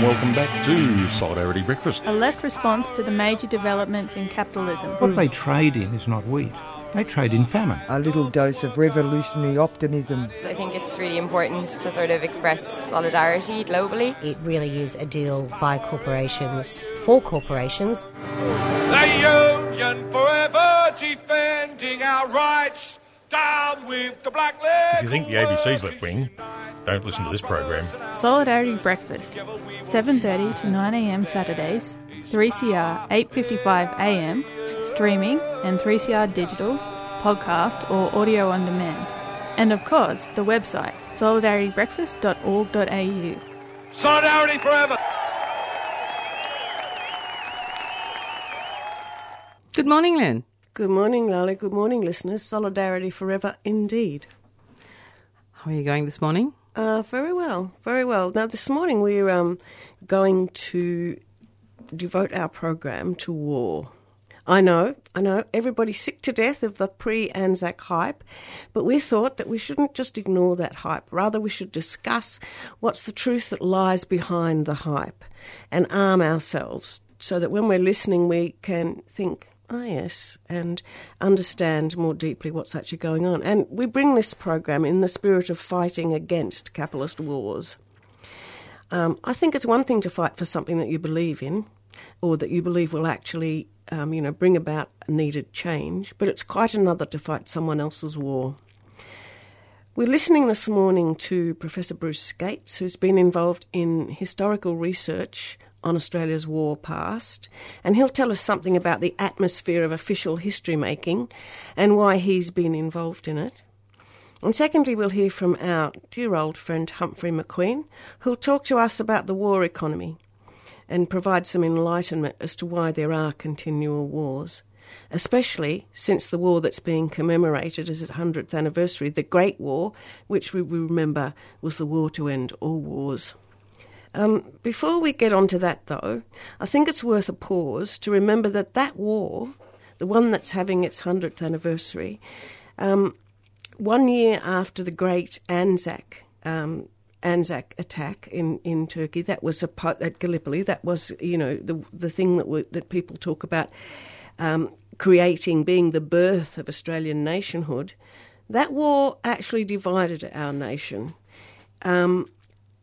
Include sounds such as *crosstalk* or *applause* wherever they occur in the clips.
and welcome back to Solidarity Breakfast. A left response to the major developments in capitalism. What they trade in is not wheat. They trade in famine. A little dose of revolutionary optimism. I think it's really important to sort of express solidarity globally. It really is a deal by corporations for corporations. The Union forever defending our rights. Down with the black leg. If you think the ABC's left wing, don't listen to this program. Solidarity Breakfast, 7:30 to 9 a.m. Saturdays, 3CR 8:55 a.m. streaming and 3CR digital, podcast or audio on demand. And of course, the website solidaritybreakfast.org.au. Solidarity forever. Good morning, Lynn. Good morning, Lally. Good morning, listeners. Solidarity forever indeed. How are you going this morning? Uh, very well, very well. Now, this morning we're um, going to devote our program to war. I know, I know, everybody's sick to death of the pre Anzac hype, but we thought that we shouldn't just ignore that hype. Rather, we should discuss what's the truth that lies behind the hype and arm ourselves so that when we're listening, we can think, Yes, and understand more deeply what's actually going on. And we bring this program in the spirit of fighting against capitalist wars. Um, I think it's one thing to fight for something that you believe in, or that you believe will actually, um, you know, bring about needed change. But it's quite another to fight someone else's war. We're listening this morning to Professor Bruce Scates, who's been involved in historical research on Australia's war past, and he'll tell us something about the atmosphere of official history making and why he's been involved in it. And secondly, we'll hear from our dear old friend Humphrey McQueen, who'll talk to us about the war economy and provide some enlightenment as to why there are continual wars, especially since the war that's being commemorated as its 100th anniversary, the Great War, which we remember was the war to end all wars. Um, before we get on to that, though, I think it's worth a pause to remember that that war, the one that's having its 100th anniversary, um, one year after the great Anzac um, Anzac attack in, in Turkey, that was a, at Gallipoli, that was you know the the thing that we, that people talk about um, creating, being the birth of Australian nationhood. That war actually divided our nation. Um,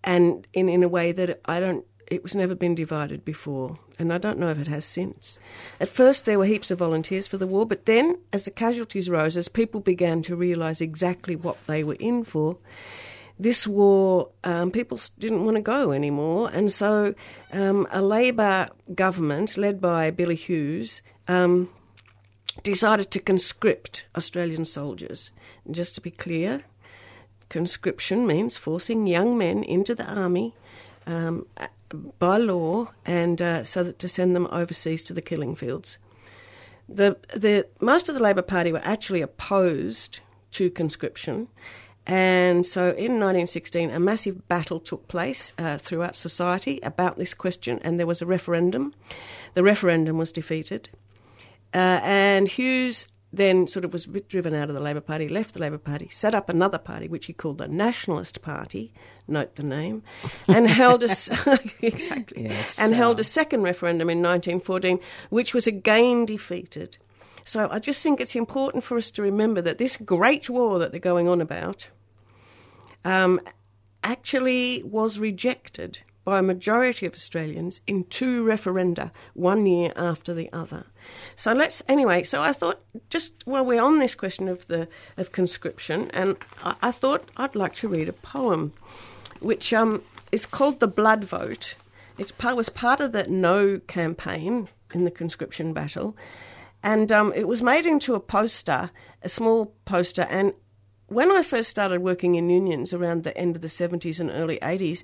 and in, in a way that I don't, it was never been divided before, and I don't know if it has since. At first, there were heaps of volunteers for the war, but then, as the casualties rose, as people began to realise exactly what they were in for, this war, um, people didn't want to go anymore, and so um, a Labor government led by Billy Hughes um, decided to conscript Australian soldiers. And just to be clear, conscription means forcing young men into the army um, by law and uh, so that to send them overseas to the killing fields. The, the, most of the Labor Party were actually opposed to conscription. And so in 1916, a massive battle took place uh, throughout society about this question, and there was a referendum. The referendum was defeated. Uh, and Hughes then sort of was a bit driven out of the Labor Party, left the Labor Party, set up another party which he called the Nationalist Party, note the name, and *laughs* held a *laughs* exactly Yes, and held a second referendum in 1914, which was again defeated. So I just think it's important for us to remember that this great war that they're going on about um, actually was rejected by a majority of Australians in two referenda, one year after the other. So let's anyway. So I thought, just while we're on this question of the of conscription, and I, I thought I'd like to read a poem, which um, is called "The Blood Vote." It was part of the No campaign in the conscription battle, and um, it was made into a poster, a small poster, and when I first started working in unions around the end of the 70s and early 80s,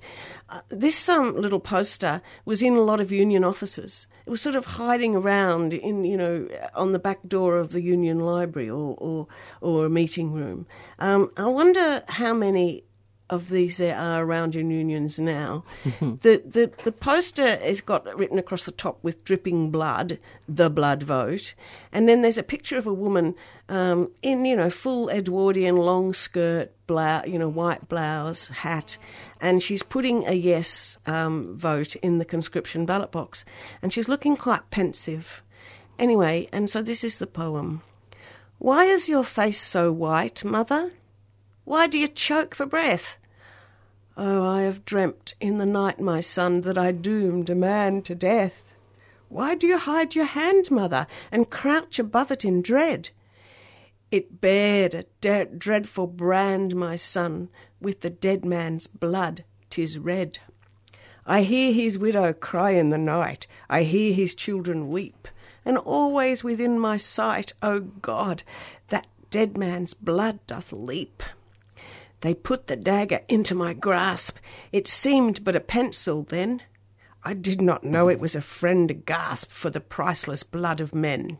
uh, this um, little poster was in a lot of union offices. It was sort of hiding around in, you know, on the back door of the union library or, or, or a meeting room. Um, I wonder how many of these there are around in unions now. *laughs* the, the the poster has got written across the top with dripping blood, the blood vote, and then there's a picture of a woman um, in you know full Edwardian long skirt, blouse, you know white blouse, hat, and she's putting a yes um, vote in the conscription ballot box, and she's looking quite pensive. Anyway, and so this is the poem. Why is your face so white, mother? Why do you choke for breath? Oh, I have dreamt in the night, my son, that I doomed a man to death. Why do you hide your hand, mother, and crouch above it in dread? It bared a de- dreadful brand, my son, with the dead man's blood, tis red. I hear his widow cry in the night, I hear his children weep, and always within my sight, O God, that dead man's blood doth leap. They put the dagger into my grasp. It seemed but a pencil then. I did not know it was a friend gasp for the priceless blood of men.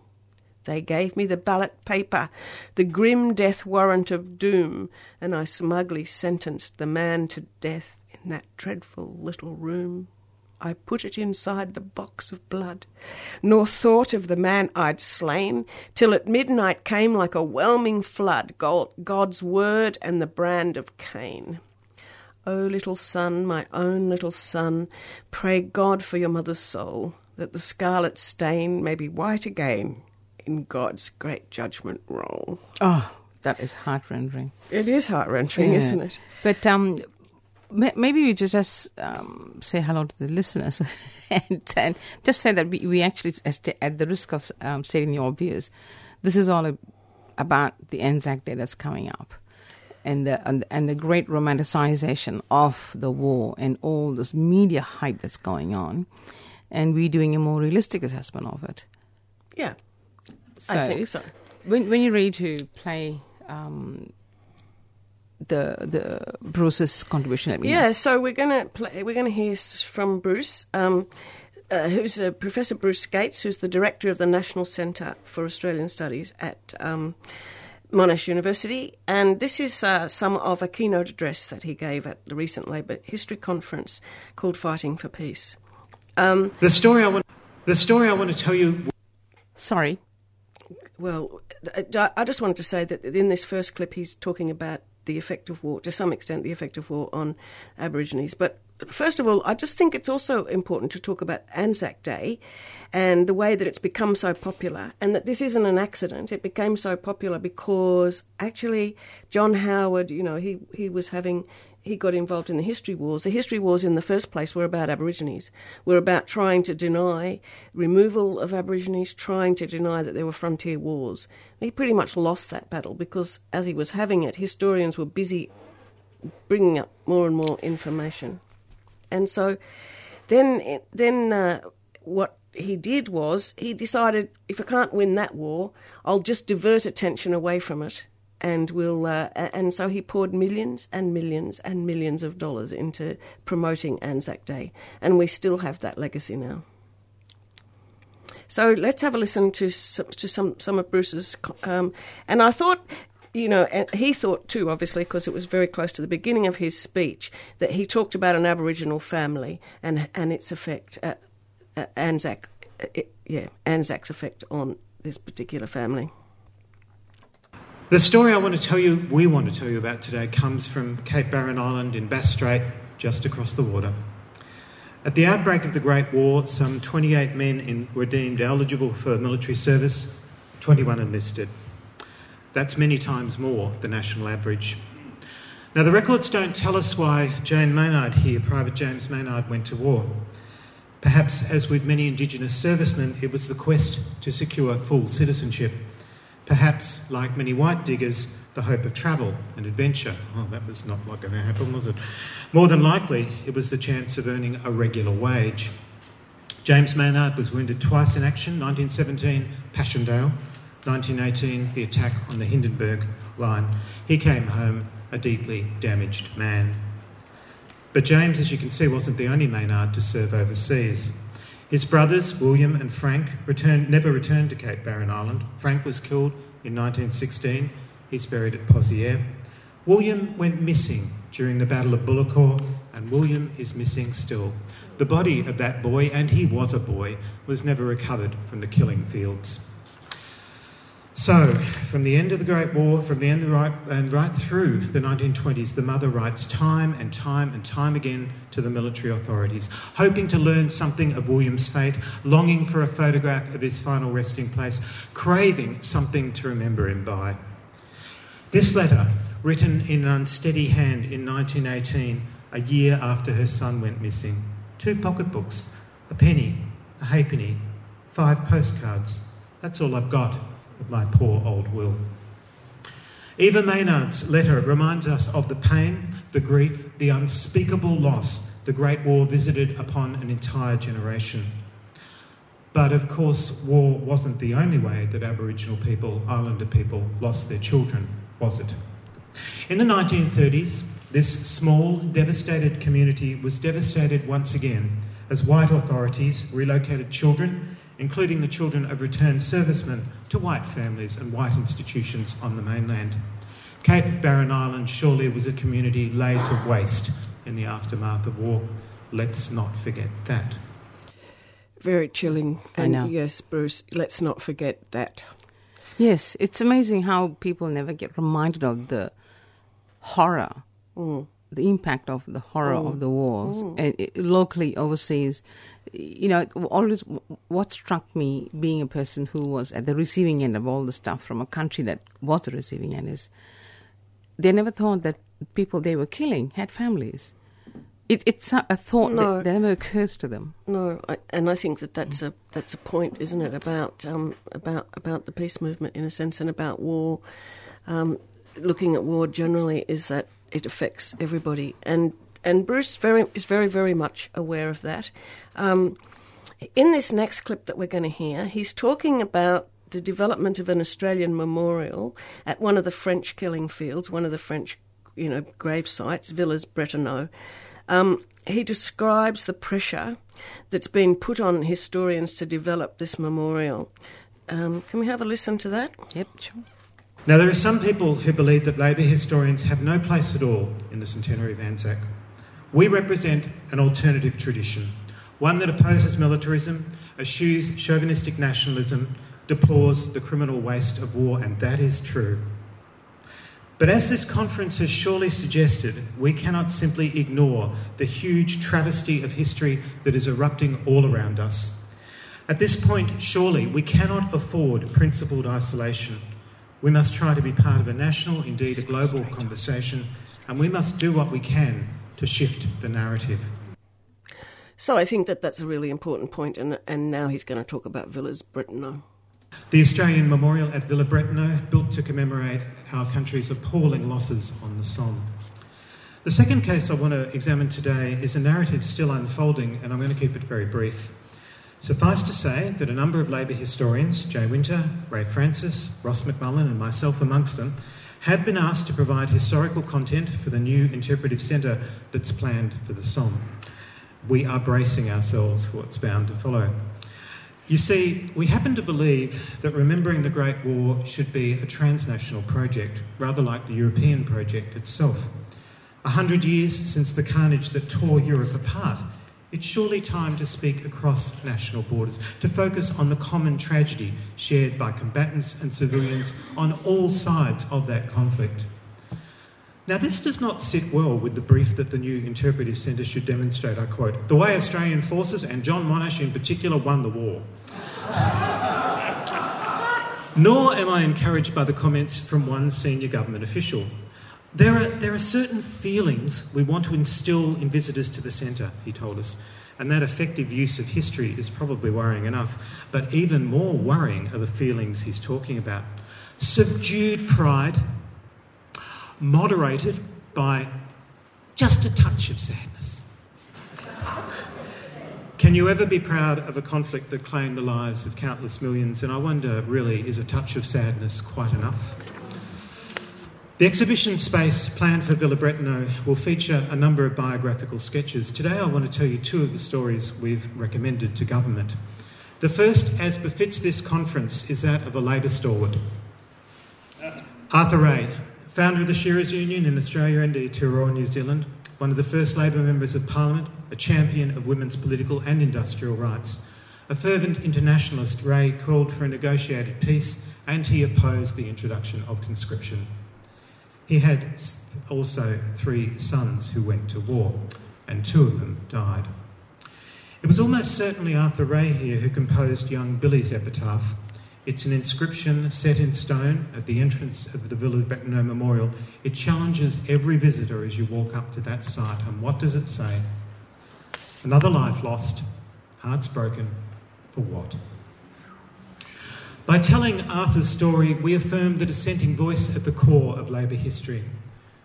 They gave me the ballot paper, the grim death warrant of doom, and I smugly sentenced the man to death in that dreadful little room. I put it inside the box of blood, nor thought of the man I'd slain, till at midnight came like a whelming flood God's word and the brand of Cain. O oh, little son, my own little son, pray God for your mother's soul, that the scarlet stain may be white again in God's great judgment roll. Oh, that is heart rending. It is heart rending, yeah. isn't it? But um, maybe we just, just um, say hello to the listeners *laughs* and, and, just say that we, we actually, at the risk of um, stating the obvious, this is all a, about the Anzac Day that's coming up. And the, and, and the great romanticization of the war and all this media hype that's going on, and we're doing a more realistic assessment of it. Yeah, so I think so. When, when you're ready to play um, the the Bruce's contribution. I mean. yeah, so we're gonna play, we're gonna hear from Bruce, um, uh, who's a Professor Bruce Scates, who's the director of the National Centre for Australian Studies at. Um, Monash University, and this is uh, some of a keynote address that he gave at the recent Labour History Conference called "Fighting for Peace." Um, the story I want, the story I want to tell you. Sorry. Well, I just wanted to say that in this first clip, he's talking about the effect of war, to some extent, the effect of war on Aborigines. But first of all, I just think it's also important to talk about Anzac Day and the way that it's become so popular, and that this isn't an accident. It became so popular because actually John Howard, you know, he, he was having he got involved in the history wars. The history wars, in the first place, were about Aborigines. Were about trying to deny removal of Aborigines, trying to deny that there were frontier wars. He pretty much lost that battle because, as he was having it, historians were busy bringing up more and more information. And so, then, then uh, what he did was he decided if I can't win that war, I'll just divert attention away from it and will uh, and so he poured millions and millions and millions of dollars into promoting Anzac Day, and we still have that legacy now. So let's have a listen to some, to some some of Bruce's, um, and I thought. You know, and he thought too, obviously, because it was very close to the beginning of his speech, that he talked about an Aboriginal family and and its effect, uh, uh, Anzac, uh, yeah, Anzac's effect on this particular family. The story I want to tell you, we want to tell you about today, comes from Cape Barren Island in Bass Strait, just across the water. At the outbreak of the Great War, some 28 men in, were deemed eligible for military service, 21 enlisted. That's many times more the national average. Now, the records don't tell us why Jane Maynard here, Private James Maynard, went to war. Perhaps, as with many Indigenous servicemen, it was the quest to secure full citizenship Perhaps, like many white diggers, the hope of travel and adventure. Well, that was not going to happen, was it? More than likely, it was the chance of earning a regular wage. James Maynard was wounded twice in action 1917, Passchendaele, 1918, the attack on the Hindenburg line. He came home a deeply damaged man. But James, as you can see, wasn't the only Maynard to serve overseas. His brothers, William and Frank, returned, never returned to Cape Barren Island. Frank was killed in 1916. He's buried at Pozières. William went missing during the Battle of Bullecourt, and William is missing still. The body of that boy, and he was a boy, was never recovered from the killing fields. So, from the end of the Great War, from the end of right, and right through the 1920s, the mother writes time and time and time again to the military authorities, hoping to learn something of William's fate, longing for a photograph of his final resting place, craving something to remember him by. This letter, written in an unsteady hand in 1918, a year after her son went missing, two pocketbooks, a penny, a halfpenny, five postcards. That's all I've got my poor old Will. Eva Maynard's letter reminds us of the pain, the grief, the unspeakable loss the Great War visited upon an entire generation. But of course, war wasn't the only way that Aboriginal people, Islander people, lost their children, was it? In the 1930s, this small, devastated community was devastated once again as white authorities relocated children including the children of returned servicemen, to white families and white institutions on the mainland. Cape Barren Island surely was a community laid to waste in the aftermath of war. Let's not forget that. Very chilling. And I know. yes, Bruce, let's not forget that. Yes, it's amazing how people never get reminded of the horror, Mm. The impact of the horror of the wars, and it, locally, overseas. You know, always what struck me, being a person who was at the receiving end of all the stuff from a country that was the receiving end, is they never thought that people they were killing had families. It, it's a a thought No. that, that never occurs to them. No, I, and I think that that's a that's a point, isn't it? About um, about about the peace movement in a sense, and about war. Um, looking at war generally is that it affects everybody, and and Bruce very is very very much aware of that. Um, in this next clip that we're going to hear, he's talking about the development of an Australian memorial at one of the French killing fields, one of the French, you know, grave sites, Villers-Bretonneux. Um, he describes the pressure that's been put on historians to develop this memorial. Um, can we have a listen to that? Yep, sure. Now, there are some people who believe that Labor historians have no place at all in the centenary of Anzac. We represent an alternative tradition, one that opposes militarism, eschews chauvinistic nationalism, deplores the criminal waste of war, and that is true. But as this conference has surely suggested, we cannot simply ignore the huge travesty of history that is erupting all around us. At this point, surely we cannot afford principled isolation. We must try to be part of a national, indeed a global conversation, and we must do what we can to shift the narrative. So I think that that's a really important point, and, and now he's going to talk about Villers-Bretonneux. The Australian Memorial at Villers-Bretonneux, built to commemorate our country's appalling losses on the Somme. The second case I want to examine today is a narrative still unfolding, and I'm going to keep it very brief. Suffice to say that a number of Labor historians, Jay Winter, Rae Frances, Ross McMullin, and myself amongst them, have been asked to provide historical content for the new interpretive centre that's planned for the Somme. We are bracing ourselves for what's bound to follow. You see, we happen to believe that remembering the Great War should be a transnational project, rather like the European project itself. A hundred years since the carnage that tore Europe apart, it's surely time to speak across national borders, to focus on the common tragedy shared by combatants and civilians on all sides of that conflict. Now, this does not sit well with the brief that the new Interpretive Centre should demonstrate, I quote, the way Australian forces and John Monash in particular won the war. *laughs* Nor am I encouraged by the comments from one senior government official. There are, there are certain feelings we want to instill in visitors to the centre, he told us, and that effective use of history is probably worrying enough. But even more worrying are the feelings he's talking about. Subdued pride, moderated by just a touch of sadness. Can you ever be proud of a conflict that claimed the lives of countless millions? And I wonder, really, is a touch of sadness quite enough? The exhibition space planned for Villers-Bretonneux will feature a number of biographical sketches. Today, I want to tell you two of the stories we've recommended to government. The first, as befits this conference, is that of a Labor stalwart. Arthur Rae, Founder of the Shearers Union in Australia and Aotearoa, New Zealand, one of the first Labor members of Parliament, a champion of women's political and industrial rights. A fervent internationalist, Rae called for a negotiated peace and he opposed the introduction of conscription. He had also three sons who went to war, and two of them died. It was almost certainly Arthur Rae here who composed young Billy's epitaph. It's an inscription set in stone at the entrance of the Villers-Bretonneux Memorial. It challenges every visitor as you walk up to that site. And what does it say? Another life lost, hearts broken, for what? By telling Arthur's story, we affirm the dissenting voice at the core of Labor history.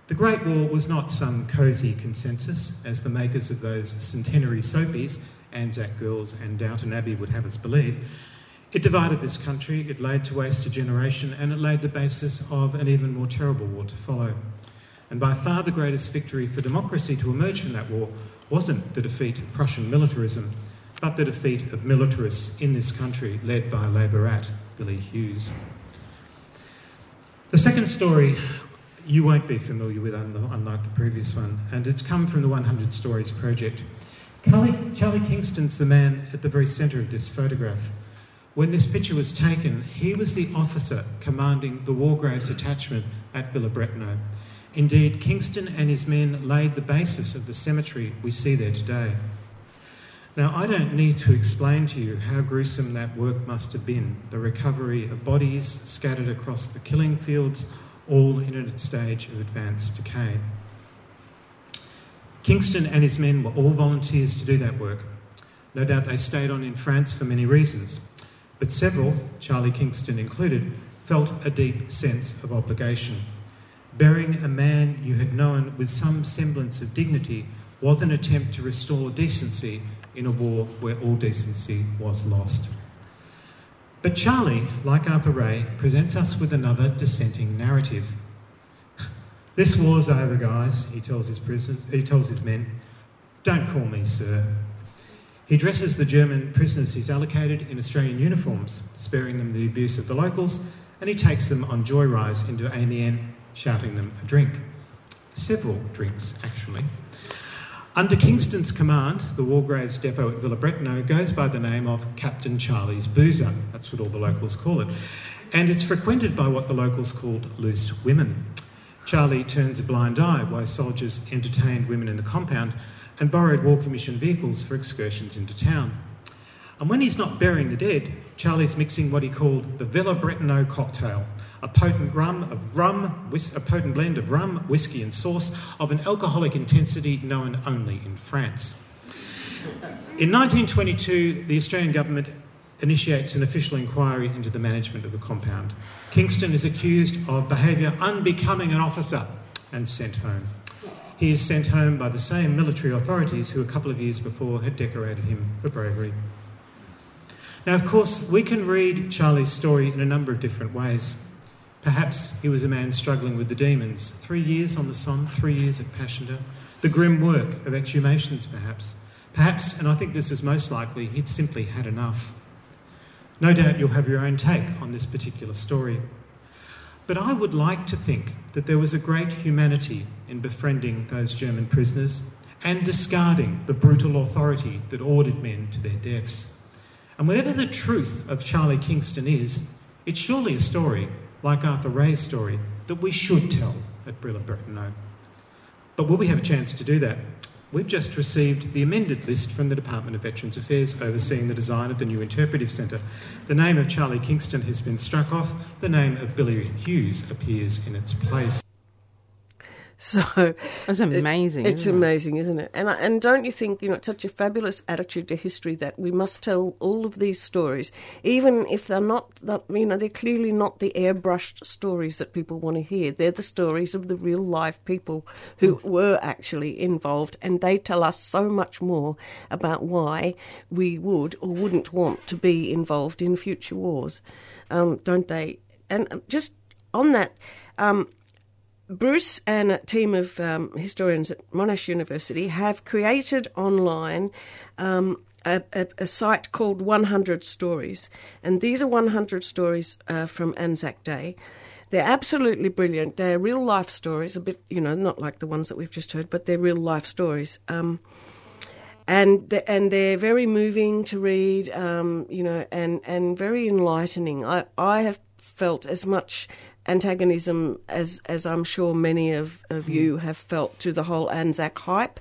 The Great War was not some cosy consensus, as the makers of those centenary soapies, Anzac Girls and Downton Abbey, would have us believe. It divided this country, it laid to waste a generation, and it laid the basis of an even more terrible war to follow. And by far the greatest victory for democracy to emerge from that war wasn't the defeat of Prussian militarism, but the defeat of militarists in this country led by Laborat Billy Hughes. The second story you won't be familiar with, unlike the previous one, and it's come from the 100 Stories project. Charlie, Kingston's the man at the very centre of this photograph. When this picture was taken, he was the officer commanding the War Graves attachment at Villers-Bretonneux. Indeed, Kingston and his men laid the basis of the cemetery we see there today. Now, I don't need to explain to you how gruesome that work must have been the recovery of bodies scattered across the killing fields, all in a stage of advanced decay. Kingston and his men were all volunteers to do that work. No doubt they stayed on in France for many reasons, but several, Charlie Kingston included, felt a deep sense of obligation. Burying a man you had known with some semblance of dignity was an attempt to restore decency in a war where all decency was lost. But Charlie, like Arthur Rae, presents us with another dissenting narrative. *laughs* This war's over, guys, he tells his prisoners, he tells his men. Don't call me sir. He dresses the German prisoners he's allocated in Australian uniforms, sparing them the abuse of the locals, and he takes them on joyrides into Amiens, shouting them a drink. Several drinks, actually. Under Kingston's command, the Wargraves depot at Villers-Bretonneux goes by the name of Captain Charlie's Boozer. That's what all the locals call it. And it's frequented by what the locals called loose women. Charlie turns a blind eye while soldiers entertained women in the compound and borrowed War Commission vehicles for excursions into town. And when he's not burying the dead, Charlie's mixing what he called the Villers-Bretonneux cocktail, a potent rum of rum, a potent blend of rum, whiskey, and sauce of an alcoholic intensity known only in France. In 1922, the Australian government initiates an official inquiry into the management of the compound. Kingston is accused of behaviour unbecoming an officer and sent home. He is sent home by the same military authorities who, a couple of years before, had decorated him for bravery. Now, of course, we can read Charlie's story in a number of different ways. Perhaps he was a man struggling with the demons. Three years on the Somme, three years at Passchendaele. The grim work of exhumations, perhaps. Perhaps, and I think this is most likely, he'd simply had enough. No doubt you'll have your own take on this particular story. But I would like to think that there was a great humanity in befriending those German prisoners and discarding the brutal authority that ordered men to their deaths. And whatever the truth of Charlie Kingston is, it's surely a story like Arthur Rae's story, that we should tell at Villers-Bretonneux. But will we have a chance to do that? We've just received the amended list from the Department of Veterans Affairs overseeing the design of the new interpretive centre. The name of Charlie Kingston has been struck off, the name of Billy Hughes appears in its place. *laughs* So it's amazing. It's, isn't amazing, is not it? And and don't you think you know it's such a fabulous attitude to history that we must tell all of these stories, even if they're not that you know they're clearly not the airbrushed stories that people want to hear. They're the stories of the real life people who mm. were actually involved, and they tell us so much more about why we would or wouldn't want to be involved in future wars, um, don't they? And just on that. Um, Bruce and a team of um, historians at Monash University have created online um, a, a, a, site called 100 Stories, and these are 100 stories uh, from Anzac Day. They're absolutely brilliant. They're real life stories, a bit, you know, not like the ones that we've just heard, but they're real life stories. Um, and th- and they're very moving to read, um, you know, and, and very enlightening. I, I have felt as much antagonism as as I'm sure many of, of Hmm. you have felt to the whole Anzac hype.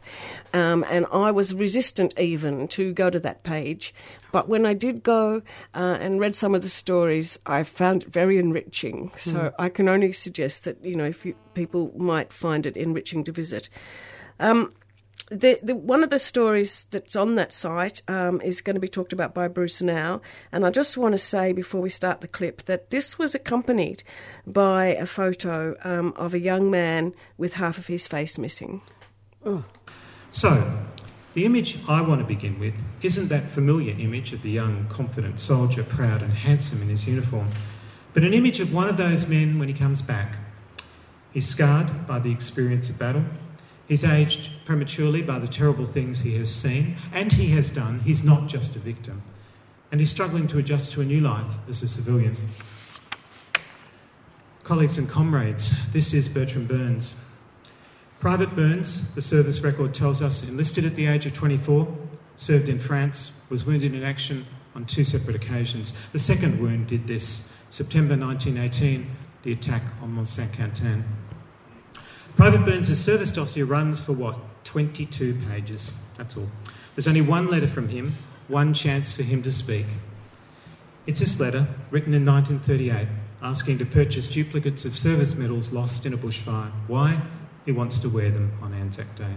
Um, and I was resistant even to go to that page. But when I did go uh, and read some of the stories, I found it very enriching. So Hmm. I can only suggest that, you know, if you, people might find it enriching to visit. Um, the, the, one of the stories that's on that site um, is going to be talked about by Bruce now. And I just want to say before we start the clip that this was accompanied by a photo um, of a young man with half of his face missing. So, the image I want to begin with isn't that familiar image of the young, confident soldier, proud and handsome in his uniform, but an image of one of those men when he comes back. He's scarred by the experience of battle. He's aged prematurely by the terrible things he has seen and he has done. He's not just a victim. And he's struggling to adjust to a new life as a civilian. Colleagues and comrades, this is Bertram Burns. Private Burns, the service record tells us, enlisted at the age of 24, served in France, was wounded in action on two separate occasions. The second wound did this September 1918, the attack on Mont Saint Quentin. Private Burns' service dossier runs for what? 22 pages. That's all. There's only one letter from him, one chance for him to speak. It's this letter, written in 1938, asking to purchase duplicates of service medals lost in a bushfire. Why? He wants to wear them on Anzac Day.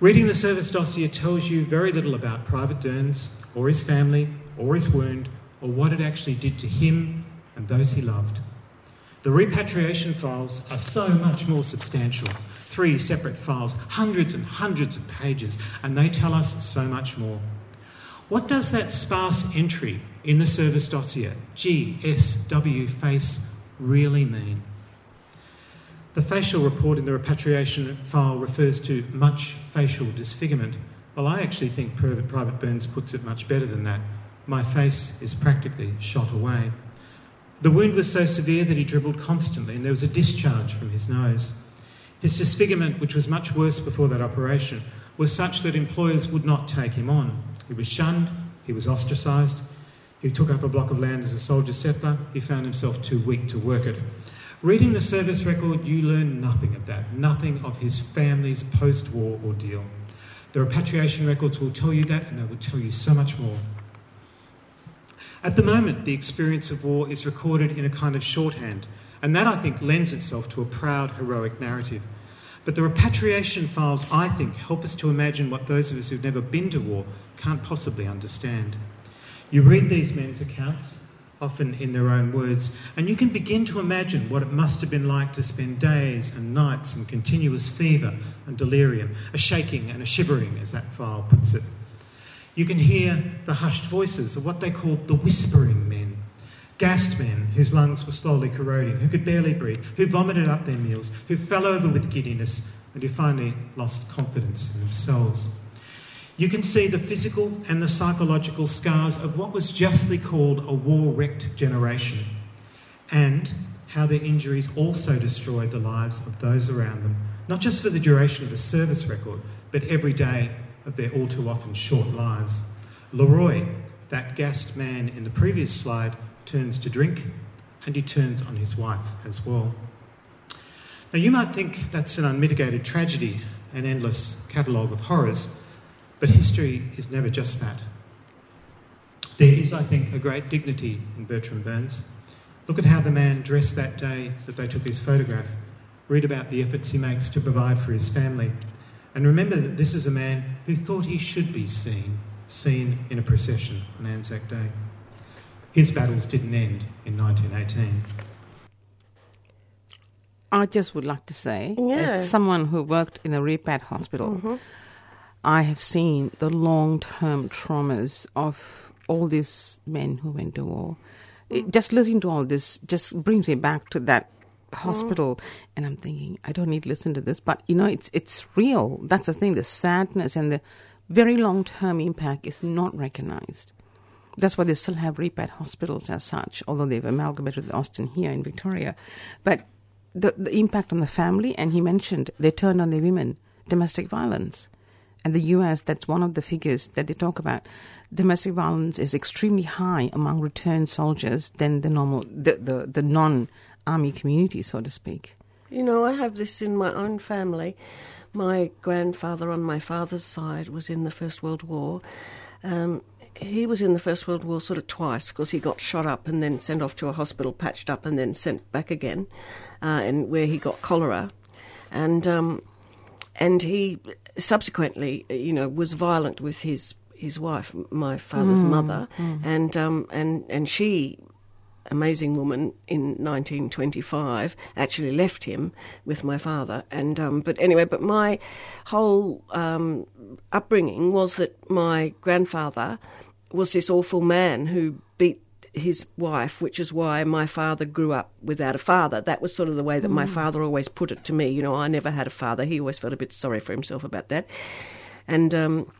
Reading the service dossier tells you very little about Private Burns, or his family, or his wound, or what it actually did to him and those he loved. The repatriation files are so much more substantial. Three separate files, hundreds and hundreds of pages, and they tell us so much more. What does that sparse entry in the service dossier, GSW face, really mean? The facial report in the repatriation file refers to much facial disfigurement. Well, I actually think Private Burns puts it much better than that. My face is practically shot away. The wound was so severe that he dribbled constantly, and there was a discharge from his nose. His disfigurement, which was much worse before that operation, was such that employers would not take him on. He was shunned, he was ostracised, he took up a block of land as a soldier settler, he found himself too weak to work it. Reading the service record, you learn nothing of that, nothing of his family's post war ordeal. The repatriation records will tell you that, and they will tell you so much more. At the moment, the experience of war is recorded in a kind of shorthand, and that I think lends itself to a proud, heroic narrative. But the repatriation files, I think, help us to imagine what those of us who've never been to war can't possibly understand. You read these men's accounts, often in their own words, and you can begin to imagine what it must have been like to spend days and nights in continuous fever and delirium, a shaking and a shivering, as that file puts it. You can hear the hushed voices of what they called the whispering men, gassed men whose lungs were slowly corroding, who could barely breathe, who vomited up their meals, who fell over with giddiness, and who finally lost confidence in themselves. You can see the physical and the psychological scars of what was justly called a war wrecked generation, and how their injuries also destroyed the lives of those around them, not just for the duration of a service record, but every day of their all too often short lives. Leroy, that gassed man in the previous slide, turns to drink and he turns on his wife as well. Now, you might think that's an unmitigated tragedy, an endless catalogue of horrors, but history is never just that. There is, I think, a great dignity in Bertram Burns. Look at how the man dressed that day that they took his photograph. Read about the efforts he makes to provide for his family. And remember that this is a man who thought he should be seen, seen in a procession on Anzac Day. His battles didn't end in 1918. I just would like to say, Yeah. as someone who worked in a repat hospital, mm-hmm. I have seen the long term traumas of all these men who went to war. It- mm. just listening to all this just brings me back to that Uh-huh. hospital and I'm thinking, I don't need to listen to this, but you know, it's it's real. That's the thing, the sadness and the very long term impact is not recognized. That's why they still have repat hospitals as such, although they've amalgamated with Austin here in Victoria. But the, the impact on the family, and he mentioned they turned on their women, domestic violence. And the US, that's one of the figures that they talk about. Domestic violence is extremely high among returned soldiers than the normal, the, the, the non army community, so to speak. You know, I have this in my own family. My grandfather on my father's side was in the First World War. Um, he was in the First World War sort of twice because he got shot up and then sent off to a hospital, patched up, and then sent back again, uh, and where he got cholera, and um, and he subsequently, you know, was violent with his his wife, my father's Mm, mother, mm. and um, and and she amazing woman in 1925 actually left him with my father. And um, but anyway but my whole um, upbringing was that my grandfather was this awful man who beat his wife which is why my father grew up without a father. That was sort of the way that my Mm. father always put it to me. You know I never had a father. He always felt a bit sorry for himself about that. And um,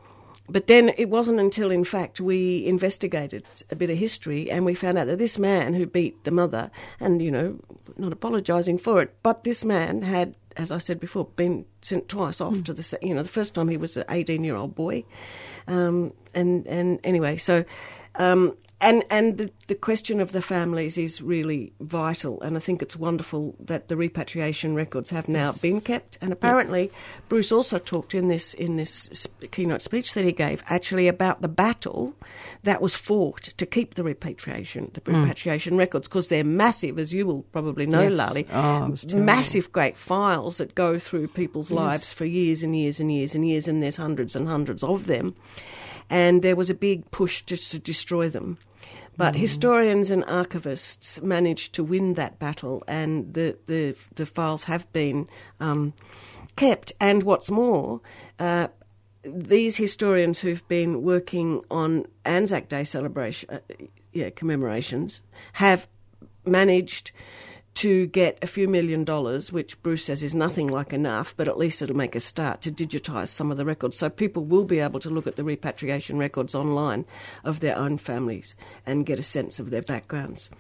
but then it wasn't until, in fact, we investigated a bit of history and we found out that this man who beat the mother, and, you know, not apologising for it, but this man had, as I said before, been sent twice off Mm. to the, you know, the first time he was an 18 year old boy. Um, and, and anyway, so. Um, and and the, the question of the families is really vital, and I think it's wonderful that the repatriation records have now been kept. And apparently, Bruce also talked in this in this keynote speech that he gave actually about the battle that was fought to keep the repatriation the Mm. repatriation records because they're massive, as you will probably know, Yes. Lali. Oh, it was terrible. massive, great files that go through people's Yes. lives for years and years and years and years, and there's hundreds and hundreds of them. And there was a big push just to destroy them. But Mm. historians and archivists managed to win that battle, and the, the, the files have been um, kept. And what's more, uh, these historians who've been working on Anzac Day celebration, uh, yeah, commemorations, have managed to get a few million dollars, which Bruce says is nothing like enough, but at least it'll make a start to digitise some of the records. So people will be able to look at the repatriation records online of their own families and get a sense of their backgrounds.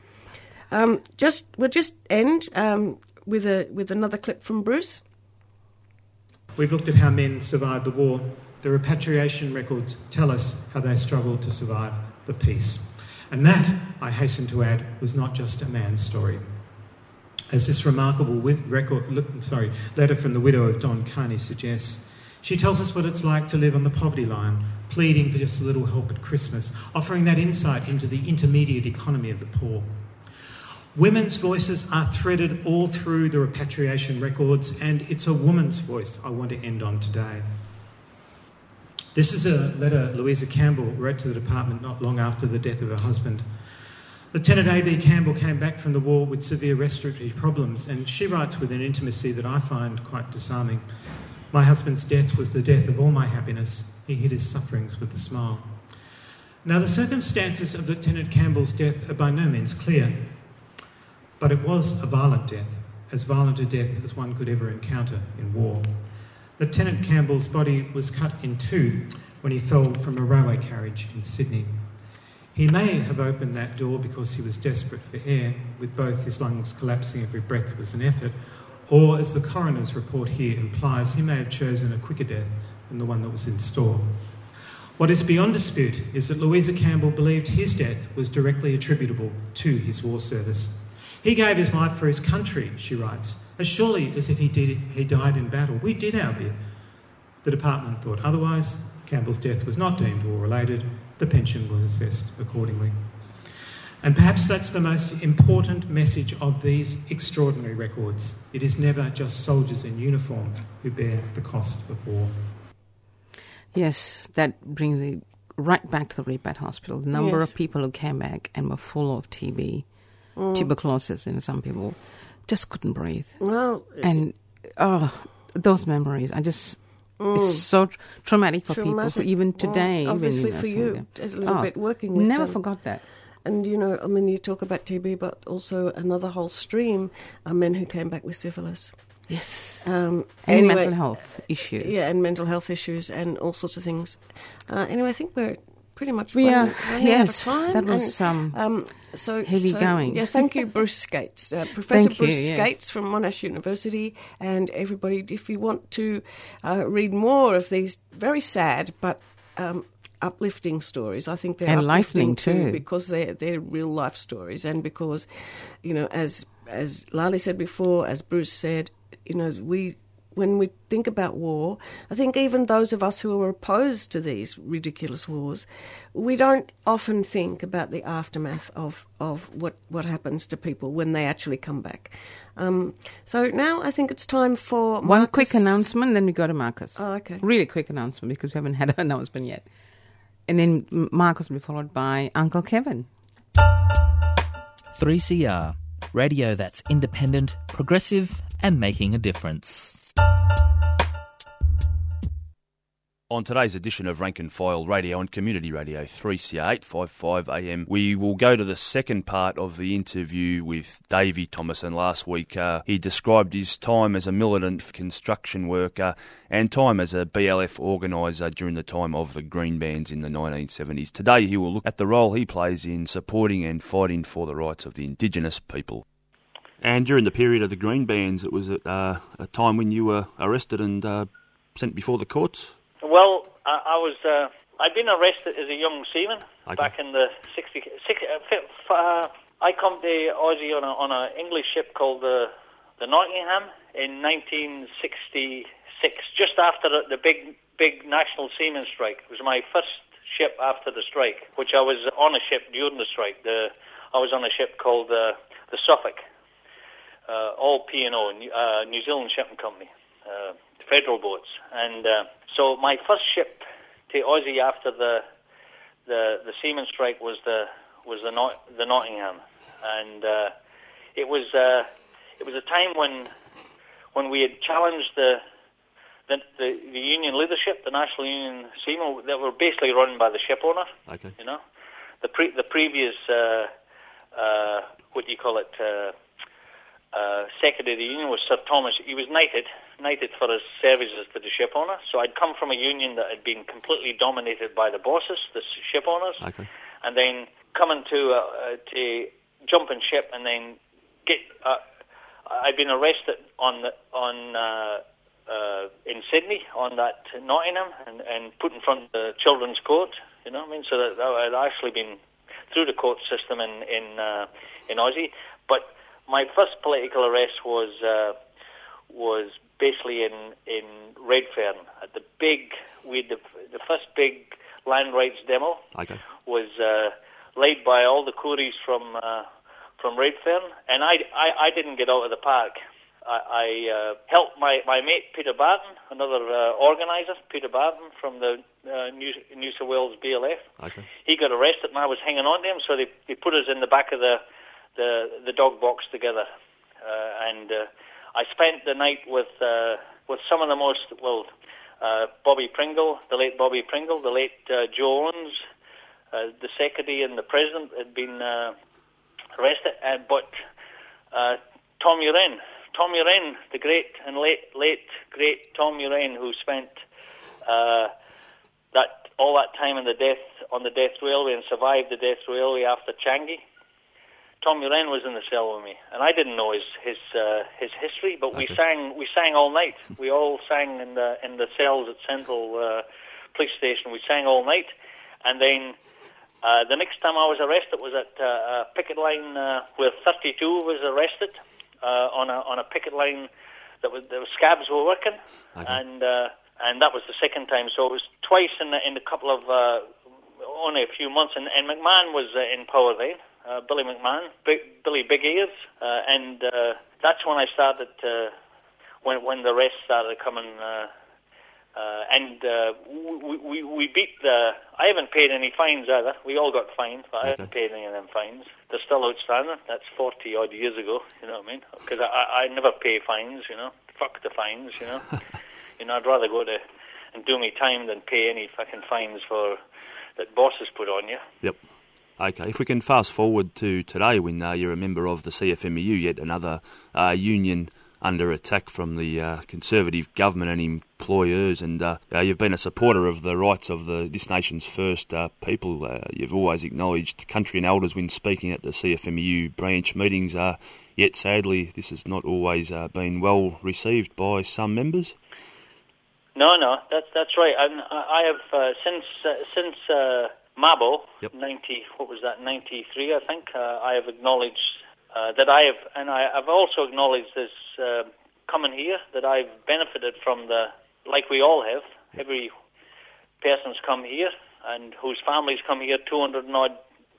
Um, just we'll just end um, with a with another clip from Bruce. We've looked at how men survived the war. The repatriation records tell us how they struggled to survive the peace. And that, I hasten to add, was not just a man's story. As this remarkable record, sorry, letter from the widow of Don Carney suggests, she tells us what it's like to live on the poverty line, pleading for just a little help at Christmas, offering that insight into the intermediate economy of the poor. Women's voices are threaded all through the repatriation records, and it's a woman's voice I want to end on today. This is a letter Louisa Campbell wrote to the department not long after the death of her husband. Lieutenant A.B. Campbell came back from the war with severe respiratory problems, and she writes with an intimacy that I find quite disarming. My husband's death was the death of all my happiness. He hid his sufferings with a smile. Now, the circumstances of Lieutenant Campbell's death are by no means clear, but it was a violent death, as violent a death as one could ever encounter in war. Lieutenant Campbell's body was cut in two when he fell from a railway carriage in Sydney. He may have opened that door because he was desperate for air, with both his lungs collapsing every breath was an effort, or, as the coroner's report here implies, he may have chosen a quicker death than the one that was in store. What is beyond dispute is that Louisa Campbell believed his death was directly attributable to his war service. He gave his life for his country, she writes, as surely as if he, did, he died in battle. We did our bit. The department thought otherwise. Campbell's death was not deemed war related. The pension was assessed accordingly. And perhaps that's the most important message of these extraordinary records. It is never just soldiers in uniform who bear the cost of war. Yes, that brings me right back to the Repat Hospital. The number Yes. of people who came back and were full of TB, Mm. tuberculosis, and some people just couldn't breathe. Well, And oh, those memories, I just. Mm. It's so tr- traumatic for people Traumatic. who even Mm, today. even, obviously know, for you, as a little Oh, bit working with Never them. forgot that. And you know, I mean, you talk about TB, but also another whole stream are men who came back with syphilis. Yes. Um, And anyway, mental health issues. Yeah, and mental health issues and all sorts of things. Uh, anyway, I think we're pretty much We running, are- running yes, out of time. that was, and, um, so heavy so, going. Yeah, thank you, Bruce Scates, uh, *laughs* Professor Thank you, Bruce yes. Scates from Monash University, and everybody. If you want to uh, read more of these very sad but um, uplifting stories, I think they're And uplifting life-link too. because they're they're real life stories, and because you know, as as Lali said before, as Bruce said, you know, we when we think about war, I think even those of us who are opposed to these ridiculous wars, we don't often think about the aftermath of, of what, what happens to people when they actually come back. Um, so now I think it's time for One quick announcement, then we go to Marcus. Oh, okay. Really quick announcement because we haven't *laughs* had an announcement yet. And then Marcus will be followed by Uncle Kevin. 3CR, radio that's independent, progressive, and making a difference. On today's edition of Rank and File Radio and Community Radio 3CR 855 AM, we will go to the second part of the interview with Davey Thomason. Last week, uh, he described his time as a militant construction worker and time as a BLF organiser during the time of the Green Bands in the 1970s. Today, he will look at the role he plays in supporting and fighting for the rights of the Indigenous people. And during the period of the Green Bands, it was at uh, a time when you were arrested and uh, sent before the courts. Well, I, I was. Uh, I'd been arrested as a young seaman Okay. back in the 60. Six, uh, uh, I come to Aussie on a on an English ship called the the Nottingham in 1966, just after the, the big big national seaman strike. It was my first ship after the strike, which I was on a ship during the strike. The I was on a ship called uh, the Suffolk, uh, all P and O, uh, New Zealand Shipping Company, uh, federal boats, and uh, so my first ship to Aussie after the the the seaman strike was the was the Not, the Nottingham, and uh, it was uh, it was a time when when we had challenged the the, the the union leadership, the National Union Seamen, that were basically run by the ship owner. Okay. You know, the pre the previous uh, uh, what do you call it? Uh, uh, secretary of the union was Sir Thomas. He was knighted, knighted for his services to the ship owner. So I'd come from a union that had been completely dominated by the bosses, the ship owners, Okay. and then coming to uh, uh, to jump in ship and then get. Uh, I'd been arrested on the, on uh, uh, in Sydney on that Nottingham and, and put in front of the children's court. You know what I mean? So that, that I'd actually been through the court system in in uh, in Aussie. But my first political arrest was uh, was basically in in Redfern at the big we the the first big land rights demo Okay. was uh, laid by all the Kooris from uh, from Redfern, and I, I, I didn't get out of the park. I, I uh, helped my, my mate Peter Barton, another uh, organizer, Peter Barton from the uh, New, New South Wales BLF. Okay. He got arrested, and I was hanging on to him, so they, they put us in the back of the the, the dog box together, uh, and uh, I spent the night with uh, with some of the most well, uh, Bobby Pringle, the late Bobby Pringle, the late uh, uh, the secretary and the president had been uh, arrested, and but uh, Tom Uren, Tom Uren, the great and late late great Tom Uren, who spent uh, that all that time in the death on the death railway and survived the death railway after Changi. Tom Uren was in the cell with me, and I didn't know his his uh, his history, but we sang we sang all night. We all sang in the in the cells at Central uh, Police Station. We sang all night, and then uh, the next time I was arrested was at uh, a picket line uh, where 32 was arrested uh, on a on a picket line that was the scabs were working, and uh, and that was the second time. So it was twice in the, in a couple of uh, only a few months. And, and McMahon was uh, in power then, uh, Billy McMahon, Big, Billy Big Ears, uh, and uh, that's when I started. Uh, when when the rest started coming. Uh, uh, and uh, we, we we beat the. I haven't paid any fines either. We all got fined, but I haven't paid any of them fines. They're still outstanding. That's forty odd years ago. You know what I mean? Because I, I I never pay fines. You know, fuck the fines. You know, *laughs* you know I'd rather go to and do me time than pay any fucking fines for that bosses put on you. Yep. Okay, if we can fast forward to today when uh, you're a member of the CFMEU, yet another uh, union under attack from the uh, Conservative government and employers, and uh, uh, you've been a supporter of the rights of the this nation's first uh, people. Uh, you've always acknowledged country and elders when speaking at the CFMU branch meetings. Uh, yet, sadly, this has not always been well received by some members. No, no, that's that's right. And I have since since Mabo yep. ninety what was that ninety three I think I have acknowledged uh, that I have, and I, have also acknowledged this uh, coming here that I've benefited from the, like we all have. Every person's come here and whose families come here 200 and odd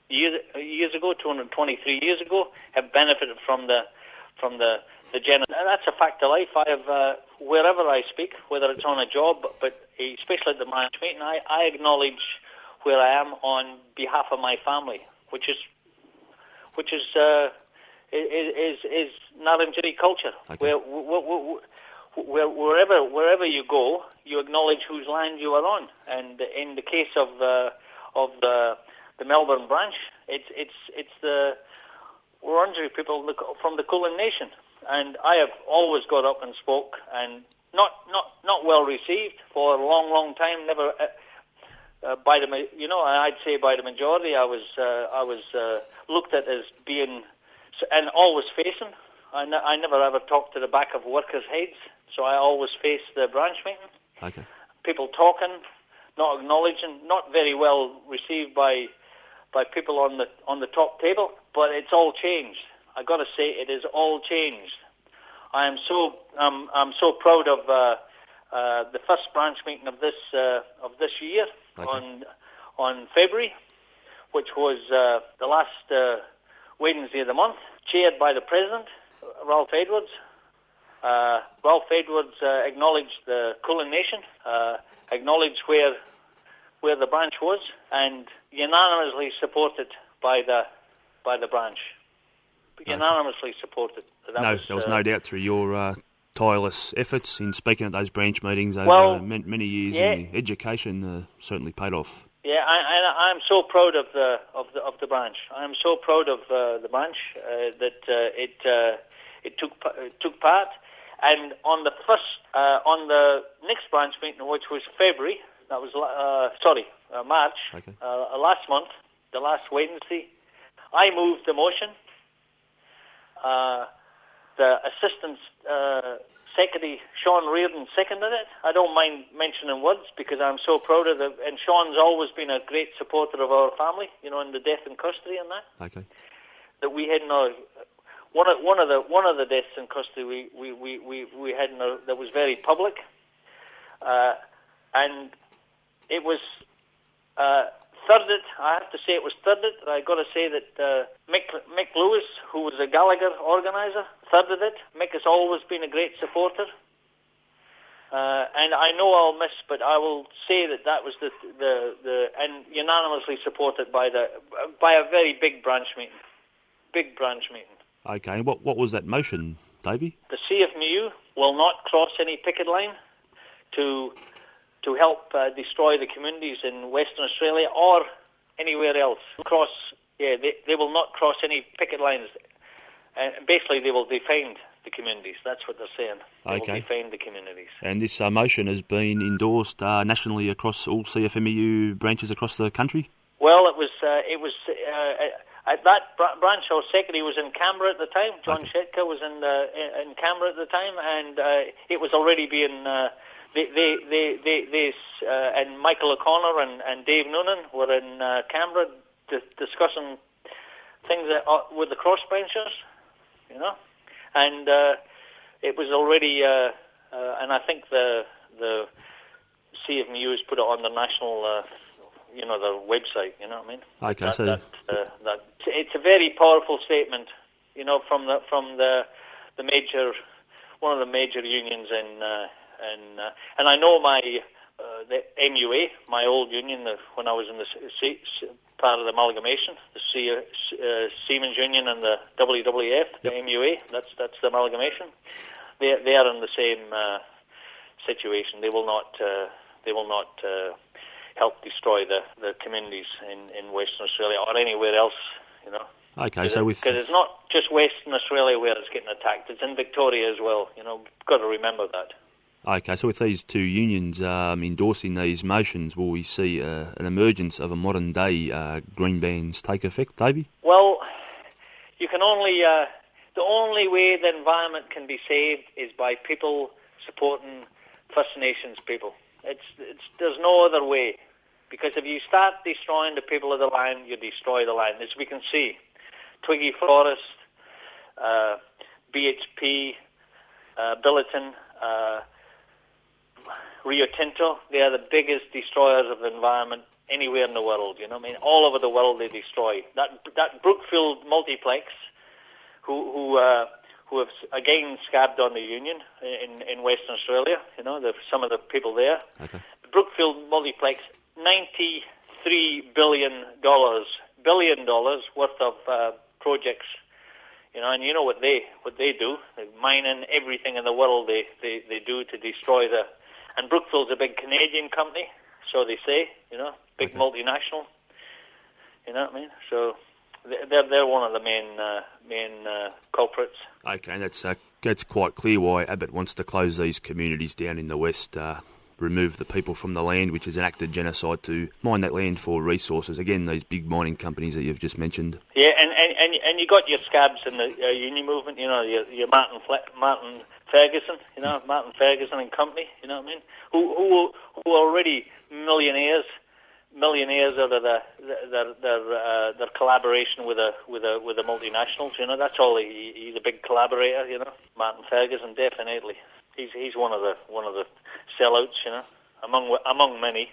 years, years ago, 223 years ago, have benefited from the from the the gen. That's a fact of life. I have uh, wherever I speak, whether it's on a job, but especially at the management meeting, I, I acknowledge where I am on behalf of my family, which is which is uh, is is, is culture, okay. where, where, where, wherever wherever you go, you acknowledge whose land you are on. And in the case of uh, of the the Melbourne branch, it's it's it's the Wurundjeri people from the Kulin Nation, and I have always got up and spoke, and not not not well received for a long long time. Never. Uh, uh, by the you know I'd say by the majority I was uh, I was uh, looked at as being and always facing. I, n- I never ever talked to the back of workers' heads, so I always faced the branch meeting. Okay. People talking, not acknowledging, not very well received by by people on the on the top table. But it's all changed. I got to say, it is all changed. I am so um, I'm so proud of uh, uh, the first branch meeting of this uh, of this year okay. on on February, which was uh, the last uh, Wednesday of the month, chaired by the President, Ralph Edwards. Uh, Ralph Edwards uh, acknowledged the Kulin Nation, uh, acknowledged where where the branch was, and unanimously supported by the by the branch. Unanimously supported. That no, was, there was no uh, doubt through your uh, tireless efforts in speaking at those branch meetings over well, many years, yeah. and education uh, certainly paid off. Yeah, I, am so proud of the of the of the branch. I'm so proud of uh, the branch uh, that uh, it uh, it took took part. And on the first uh, on the next branch meeting, which was February, that was uh, sorry March okay. last month, the last Wednesday, I moved the motion. The assistant Secretary Sean Reardon seconded it. I don't mind mentioning words because I'm so proud of the. And Sean's always been a great supporter of our family, you know, in the death in custody and that. Okay. That we had no one of one of the one of the deaths in custody we we we we, we had no, that was very public, uh, and it was. Uh, thirded, I have to say it was thirded. I've got to say that uh, Mick, Mick Lewis, who was a Gallagher organizer, thirded it. Mick has always been a great supporter. Uh, and I know I'll miss, but I will say that that was the, the, the and unanimously supported by the by a very big branch meeting, big branch meeting. Okay, what what was that motion, Davy? The CFMU will not cross any picket line to to help uh, destroy the communities in Western Australia or anywhere else. Cross, yeah, they, they will not cross any picket lines. And uh, basically, they will defend the communities. That's what they're saying. They okay. will defend the communities. And this uh, motion has been endorsed uh, nationally across all CFMEU branches across the country. Well, it was uh, it was uh, at that branch. Our secretary was in Canberra at the time. John okay. Setka was in in Canberra at the time, and it was already being they, they, they, they, they uh, and Michael O'Connor and, and Dave Noonan were in uh, Canberra di- discussing things that, uh, with the crossbenchers, you know, and uh, it was already, uh, uh, and I think the the CFMU has put it on the national, uh, you know, their website. You know what I mean? Okay, that, so that, uh, that it's a very powerful statement, you know, from the from the the major one of the major unions in. Uh, and uh, and I know my uh, the MUA, my old union, the, when I was in the C, C, part of the amalgamation, the C, uh, Seamen's Union and the WWF, yep. the MUA, that's that's the amalgamation. They they are in the same uh, situation. They will not uh, they will not uh, help destroy the, the communities in, in Western Australia or anywhere else. You know. Okay, so with because it's not just Western Australia where it's getting attacked; it's in Victoria as well. You know, got to remember that. Okay, so with these two unions um, endorsing these motions, will we see uh, an emergence of a modern day uh, green bans take effect, Davey? Well, you can only uh, the only way the environment can be saved is by people supporting First Nations people. It's, it's there's no other way because if you start destroying the people of the land, you destroy the land. As we can see, Twiggy Forrest, uh, BHP, uh, Billiton. Rio Tinto, they are the biggest destroyers of the environment anywhere in the world. You know, I mean, all over the world they destroy that that Brookfield multiplex, who who uh, who have again scabbed on the union in in Western Australia. You know, the, some of the people there. Okay. Brookfield multiplex, ninety three billion dollars billion dollars worth of uh, projects. You know, and you know what they what they do—they're mining everything in the world. They they, they do to destroy the and Brookfield's a big Canadian company, so they say, you know, big okay. multinational. You know what I mean? So they're they're one of the main uh, main uh, culprits. Okay, and that's uh, that's quite clear why Abbott wants to close these communities down in the west. Uh, remove the people from the land, which is an act of genocide to mine that land for resources. Again, these big mining companies that you've just mentioned. Yeah, and and, and, and you got your scabs in the uh, union movement. You know, your, your Martin Fla- Martin Ferguson, you know, Martin Ferguson and company, you know what I mean? Who who who are already millionaires, millionaires out of their their their, uh, their collaboration with a with a with the multinationals. You know, that's all. He, he's a big collaborator. You know, Martin Ferguson definitely. He's he's one of the one of the sellouts. You know, among among many.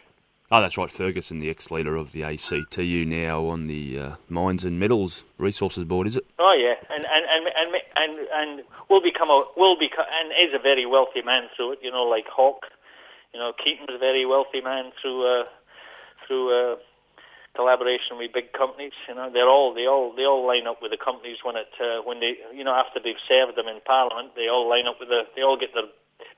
Oh, that's right, Ferguson, the ex-leader of the ACTU, now on the uh, Mines and Metals Resources Board, is it? Oh yeah, and and and and and, and will become a will become and is a very wealthy man through it. You know, like Hawke. You know, Keating's a very wealthy man through uh, through uh, collaboration with big companies. You know, they're all they all they all line up with the companies when it uh, when they you know after they've served them in Parliament, they all line up with the they all get their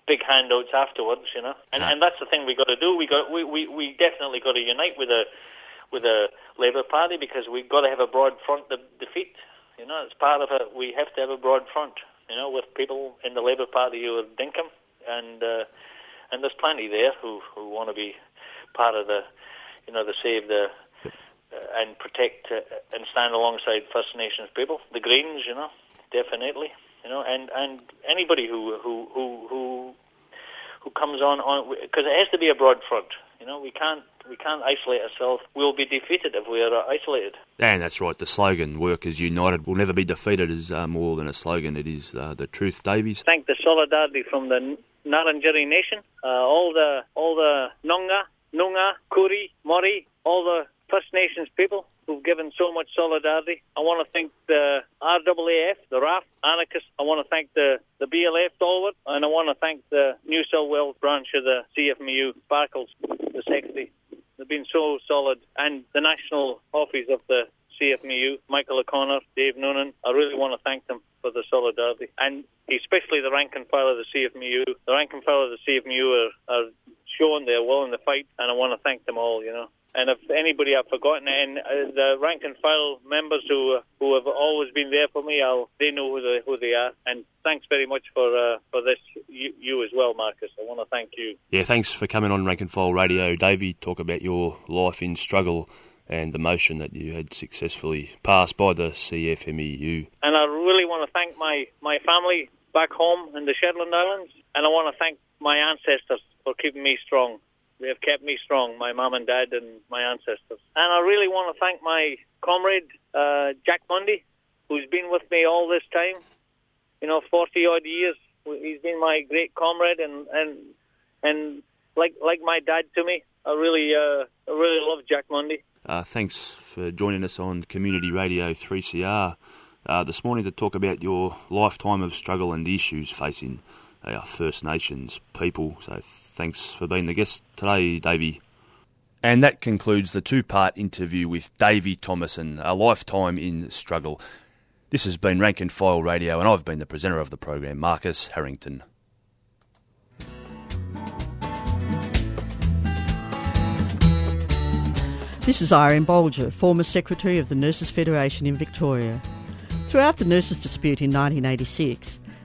big handouts afterwards, you know. And and that's the thing we got to do. We got we, we, we definitely got to unite with a with a Labour Party because we've got to have a broad front to defeat. You know, it's part of it. We have to have a broad front. You know, with people in the Labour Party who are dinkum, and uh, and there's plenty there who who want to be part of the, you know, the save the. Uh, and protect uh, and stand alongside First Nations people, the Greens, you know, definitely you know, and and anybody who who who who, who comes on on because it has to be a broad front. You know, we can't we can't isolate ourselves. We'll be defeated if we are isolated. And that's right. The slogan "Workers United will never be defeated" is uh, more than a slogan. It is uh, the truth, Davies. Thank the solidarity from the Ngarrindjeri Nation, uh, all the all the Noongar, Noongar, Koori, Murri, all the First Nations people who've given so much solidarity. I want to thank the RAAF, the RAF, anarchists. I want to thank the, the BLF, Dalwood, and I want to thank the New South Wales branch of the CFMU, Sparkles, the secretary. They've been so solid. And the national office of the CFMU, Michael O'Connor, Dave Noonan, I really want to thank them for the solidarity. And especially the rank and file of the CFMU. The rank and file of the CFMU are, are showing they're willing to fight, and I want to thank them all, you know. And if anybody I've forgotten, and uh, the rank and file members who who have always been there for me, I'll they know who they, who they are. And thanks very much for uh, for this, you, you, as well, Marcus. I want to thank you. Yeah, thanks for coming on Rank and File Radio, Davey. Talk about your life in struggle and the motion that you had successfully passed by the CFMEU. And I really want to thank my my family back home in the Shetland Islands, and I want to thank my ancestors for keeping me strong. They have kept me strong, my mum and dad and my ancestors. And I really want to thank my comrade, uh, Jack Mundey, who's been with me all this time, you know, 40 odd years. He's been my great comrade and, and, and like, like my dad to me. I really, uh, I really love Jack Mundey. Uh, thanks for joining us on Community Radio 3CR uh, this morning to talk about your lifetime of struggle and issues facing our First Nations people. So thanks for being the guest today, Davey. And that concludes the two part interview with Davey Thomason, a lifetime in struggle. This has been Rank and File Radio, and I've been the presenter of the program, Marcus Harrington. This is Irene Bolger, former Secretary of the Nurses Federation in Victoria. Throughout the nurses dispute in 1986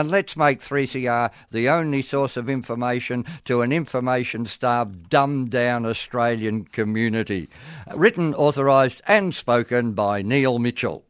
and let's make 3CR the only source of information to an information starved, dumbed down Australian community. Written, authorised, and spoken by Neil Mitchell.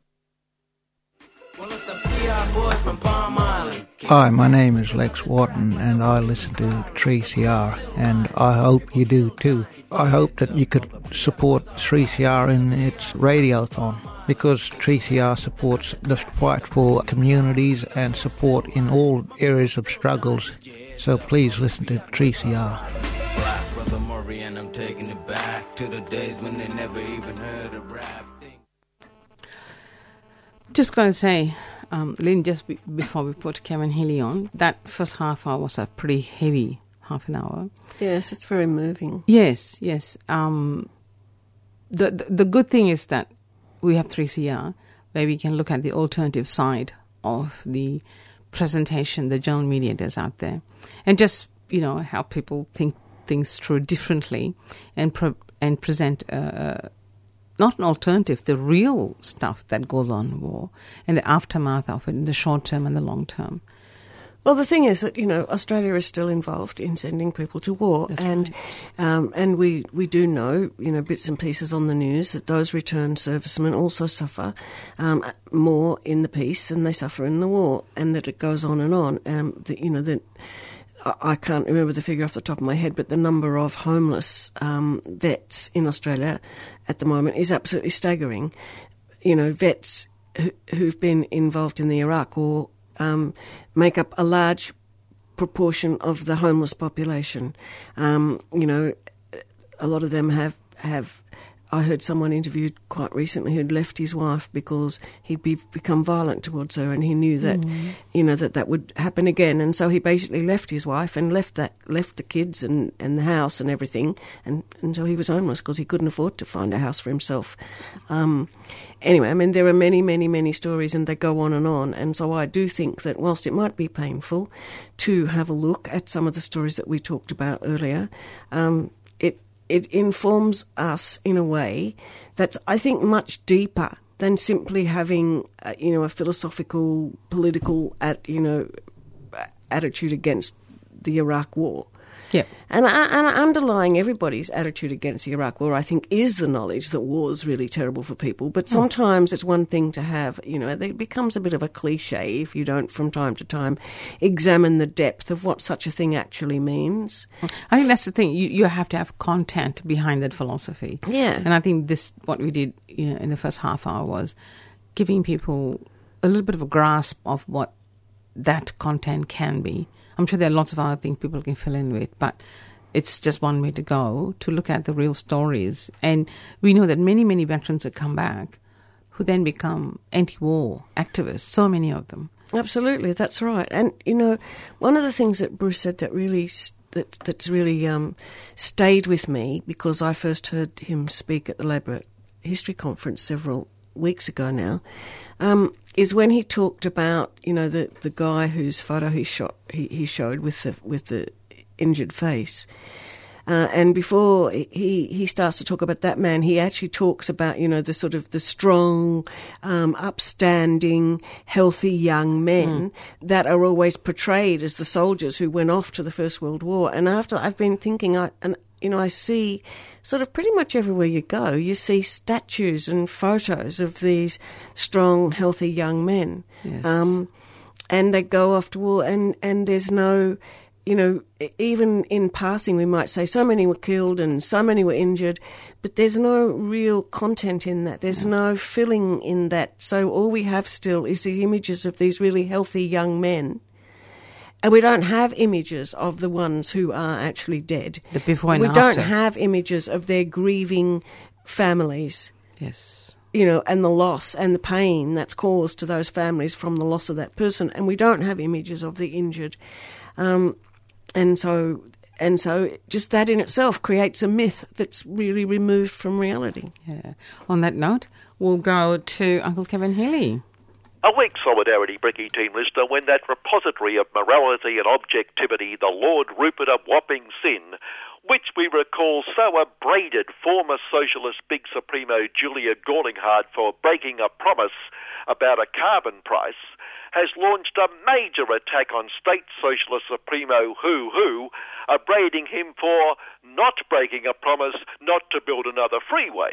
Hi, my name is Lex Wharton, and I listen to 3CR, and I hope you do too. I hope that you could support 3CR in its radiothon because 3CR supports the fight for communities and support in all areas of struggles. So please listen to 3CR. Brother Murray, and I'm taking it back to the days when they never even heard of rap. Just going to say, um, Lynn, just be- before we put Kevin Healy on, that first half hour was a pretty heavy half an hour. Yes, it's very moving. Yes, yes. Um, the, the the good thing is that we have 3CR, where we can look at the alternative side of the presentation the general media does out there, and just you know help people think things through differently, and and present. Uh, not an alternative, the real stuff that goes on war and the aftermath of it in the short term and the long term. Well, the thing is that you know Australia is still involved in sending people to war, That's and um, and we we do know you know bits and pieces on the news that those returned servicemen also suffer um, more in the peace than they suffer in the war, and that it goes on and on. Um, that you know that. I can't remember the figure off the top of my head, but the number of homeless um, vets in Australia at the moment is absolutely staggering. You know, vets who, who've been involved in the Iraq War um, make up a large proportion of the homeless population. Um, you know, a lot of them have have. I heard someone interviewed quite recently who'd left his wife because he'd be, become violent towards her, and he knew that, Mm. you know, that that would happen again, and so he basically left his wife and left that left the kids and, and the house and everything, and, and so he was homeless because he couldn't afford to find a house for himself. Um, anyway, I mean, there are many, many, many stories, and they go on and on. And so I do think that whilst it might be painful to have a look at some of the stories that we talked about earlier, um, it informs us in a way that's, I think, much deeper than simply having, uh, you know, a philosophical, political, at you know, attitude against the Iraq War. Yeah. And, and underlying everybody's attitude against the Iraq War, I think, is the knowledge that war is really terrible for people. But hmm. sometimes it's one thing to have, you know, it becomes a bit of a cliche if you don't, from time to time, examine the depth of what such a thing actually means. I think that's the thing. You you have to have content behind that philosophy. Yeah. And I think this what we did you know, in the first half hour was giving people a little bit of a grasp of what that content can be. I'm sure there are lots of other things people can fill in with, but it's just one way to go to look at the real stories. And we know that many, many veterans that come back who then become anti war activists, so many of them. Absolutely, that's right. And you know, one of the things that Bruce said that really s- that that's really um, stayed with me because I first heard him speak at the Labour History Conference several weeks ago now, um, is when he talked about you know the the guy whose photo he shot he, he showed with the with the injured face. Uh, and before he, he starts to talk about that man, he actually talks about, you know, the sort of the strong, um, upstanding, healthy young men that are always portrayed as the soldiers who went off to the First World War. And after I've been thinking, I, and you know, I see sort of pretty much everywhere you go, you see statues and photos of these strong, healthy young men. Yes. Um, and they go off to war, and, and there's no, you know, even in passing, we might say so many were killed and so many were injured, but there's no real content in that. There's no filling in that. So all we have still is the images of these really healthy young men. And we don't have images of the ones who are actually dead. The before and we after. don't have images of their grieving families. Yes. You know, and the loss and the pain that's caused to those families from the loss of that person. And we don't have images of the injured. Um, and so and so just that in itself creates a myth that's really removed from reality. Yeah. On that note, we'll go to Uncle Kevin Healy. A weak solidarity, Bricky team listener, when that repository of morality and objectivity, the Lord Rupert of Wapping Sin, which we recall so upbraided former socialist big supremo Julia Gordinghard for breaking a promise about a carbon price, has launched a major attack on state socialist supremo Hu Hu, upbraiding him for not breaking a promise not to build another freeway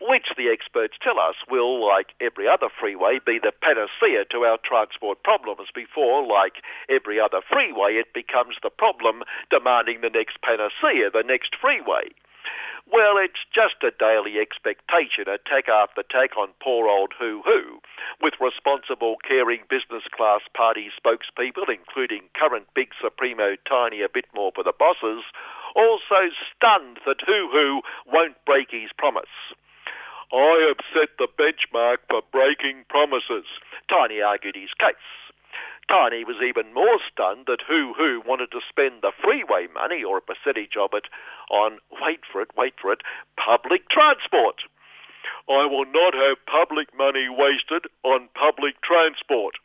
which the experts tell us will, like every other freeway, be the panacea to our transport problems before, like every other freeway, it becomes the problem demanding the next panacea, the next freeway. Well, it's just a daily expectation, attack after attack on poor old Who Who, with responsible, caring business class party spokespeople, including current big supremo Tiny a bit more for the bosses, also stunned that Who Who won't break his promise. I have set the benchmark for breaking promises, Tiny argued his case. Tiny was even more stunned that Who Who wanted to spend the freeway money, or a percentage of it, on, wait for it, wait for it, public transport. I will not have public money wasted on public transport.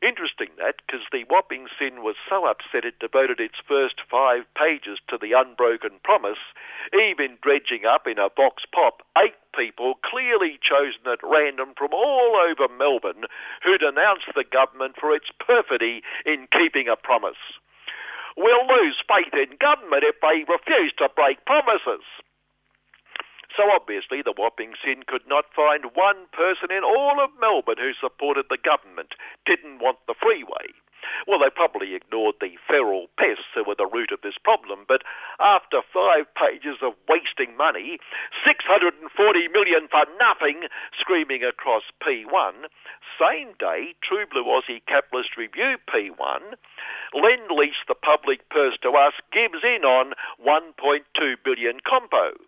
Interesting that, because the Whopping Sin was so upset it devoted its first five pages to the unbroken promise, even dredging up in a box pop eight people clearly chosen at random from all over Melbourne who denounced the government for its perfidy in keeping a promise. We'll lose faith in government if they refuse to break promises. So obviously, the Whopping Sin could not find one person in all of Melbourne who supported the government, didn't want the freeway. Well, they probably ignored the feral pests who were the root of this problem, but after five pages of wasting money, 640 million for nothing, screaming across P1, same day, True Blue Aussie Capitalist Review P1, Lend Lease the public purse to us gives in on 1.2 billion compo.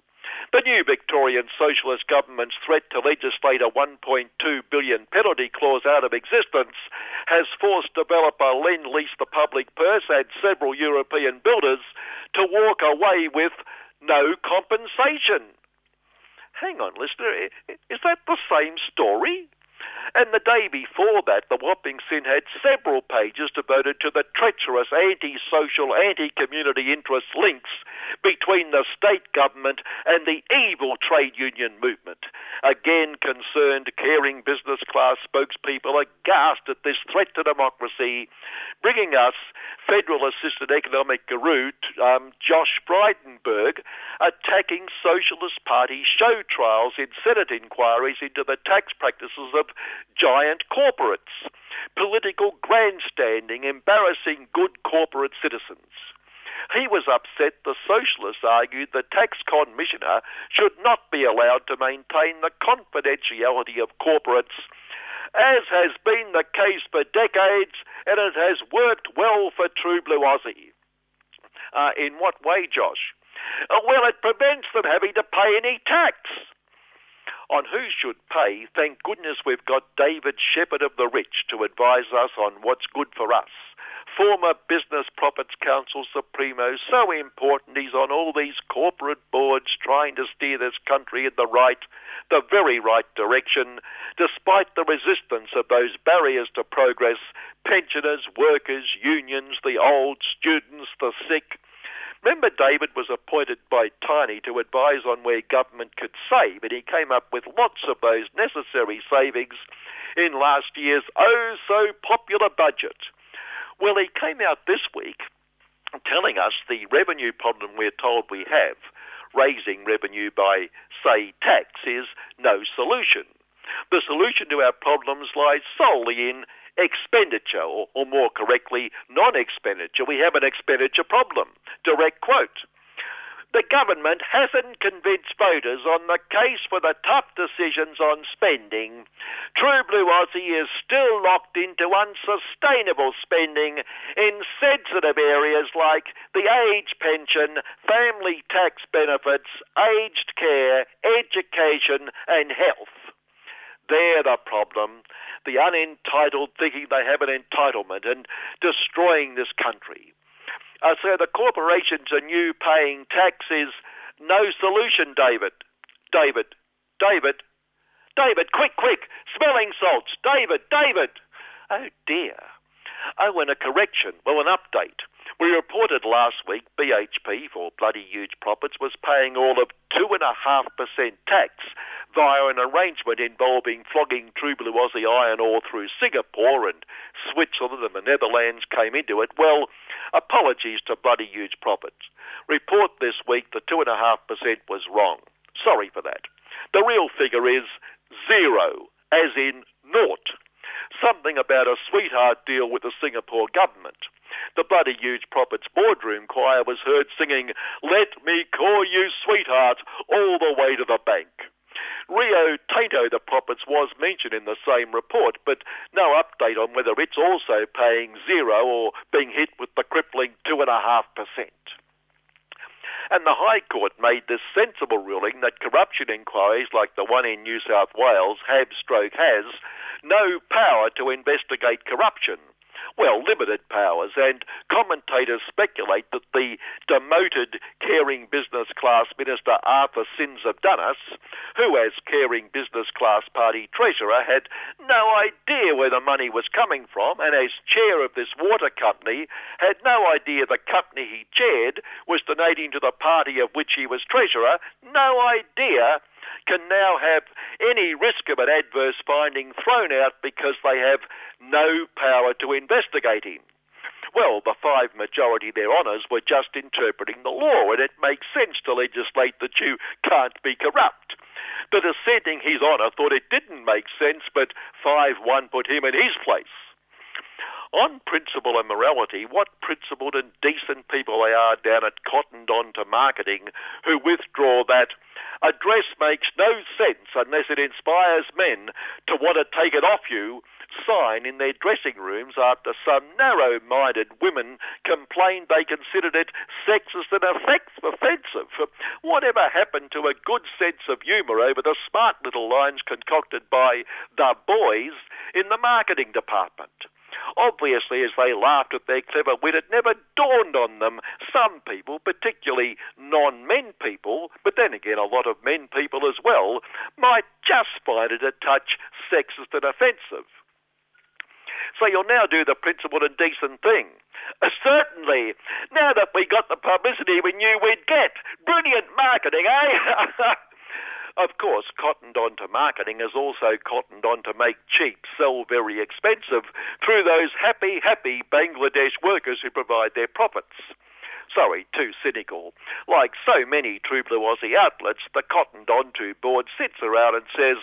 The new Victorian Socialist government's threat to legislate a 1.2 billion penalty clause out of existence has forced developer Lend Lease the public purse and several European builders to walk away with no compensation. Hang on, listener, is that the same story? And the day before that, the Whopping Sin had several pages devoted to the treacherous anti-social, anti-community interest links between the state government and the evil trade union movement. Again, concerned, caring business class spokespeople aghast at this threat to democracy, bringing us federal assistant economic guru um, Josh Frydenberg attacking Socialist Party show trials in Senate inquiries into the tax practices of giant corporates, political grandstanding embarrassing good corporate citizens. He was upset the socialists argued the tax commissioner should not be allowed to maintain the confidentiality of corporates, as has been the case for decades, and it has worked well for True Blue Aussie. Uh, in what way, Josh? Uh, well, it prevents them having to pay any tax. On who should pay, thank goodness we've got David Shepherd of the Rich to advise us on what's good for us. Former Business Profits Council Supremo, so important he's on all these corporate boards trying to steer this country in the right, the very right direction, despite the resistance of those barriers to progress pensioners, workers, unions, the old, students, the sick. Remember, David was appointed by Tiny to advise on where government could save, and he came up with lots of those necessary savings in last year's oh so popular budget. Well, he came out this week telling us the revenue problem we're told we have, raising revenue by, say, tax, is no solution. The solution to our problems lies solely in expenditure, or, or more correctly, non expenditure. We have an expenditure problem. Direct quote. The government hasn't convinced voters on the case for the tough decisions on spending. True Blue Aussie is still locked into unsustainable spending in sensitive areas like the age pension, family tax benefits, aged care, education, and health. They're the problem. The unentitled thinking they have an entitlement and destroying this country. Uh, so the corporations are new paying taxes, no solution, David. David. David. David, quick, quick. Smelling salts. David, David. Oh dear. Oh, and a correction. Well, an update. We reported last week BHP, for bloody huge profits, was paying all of 2.5% tax via an arrangement involving flogging True Blue Aussie iron ore through Singapore and Switzerland and the Netherlands came into it. Well, apologies to bloody huge profits. Report this week the 2.5% was wrong. Sorry for that. The real figure is zero, as in naught. Something about a sweetheart deal with the Singapore government. The bloody huge profits boardroom choir was heard singing, Let me call you sweetheart, all the way to the bank. Rio Tinto, the profits, was mentioned in the same report, but no update on whether it's also paying zero or being hit with the crippling 2.5%. And the High Court made this sensible ruling that corruption inquiries like the one in New South Wales have stroke has no power to investigate corruption well, limited powers, and commentators speculate that the demoted caring business class minister Arthur Sins of Dunnas, who as caring business class party treasurer had no idea where the money was coming from, and as chair of this water company had no idea the company he chaired was donating to the party of which he was treasurer, no idea can now have any risk of an adverse finding thrown out because they have no power to investigate him. Well, the five majority their honours were just interpreting the law, and it makes sense to legislate that you can't be corrupt. The dissenting His Honour thought it didn't make sense, but 5 1 put him in his place. On principle and morality, what principled and decent people they are down at Cottoned On to Marketing who withdraw that a dress makes no sense unless it inspires men to want to take it off you sign in their dressing rooms after some narrow minded women complained they considered it sexist and offensive. Whatever happened to a good sense of humour over the smart little lines concocted by the boys in the marketing department? Obviously, as they laughed at their clever wit, it never dawned on them. Some people, particularly non men people, but then again a lot of men people as well, might just find it a touch sexist and offensive. So you'll now do the principled and decent thing. Uh, certainly. Now that we got the publicity we knew we'd get. Brilliant marketing, eh? *laughs* Of course, cottoned on to marketing is also cottoned on to make cheap, sell very expensive through those happy, happy Bangladesh workers who provide their profits. Sorry, too cynical. Like so many True Blue Aussie outlets, the cottoned onto board sits around and says,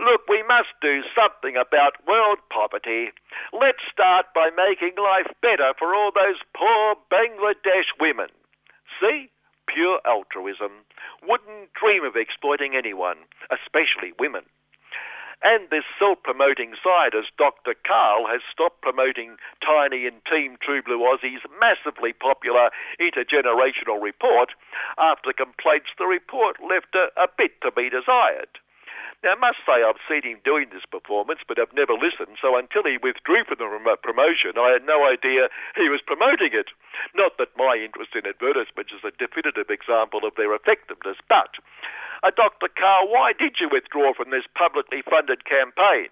Look, we must do something about world poverty. Let's start by making life better for all those poor Bangladesh women. See? Pure altruism. Wouldn't dream of exploiting anyone, especially women. And this self-promoting side, as Dr. Karl has stopped promoting Tiny and Team True Blue Aussie's massively popular intergenerational report after complaints the report left a, a bit to be desired. Now, I must say I've seen him doing this performance, but I've never listened, so until he withdrew from the promotion, I had no idea he was promoting it. Not that my interest in advertisements is a definitive example of their effectiveness, but, uh, Dr. Carr, why did you withdraw from this publicly funded campaign?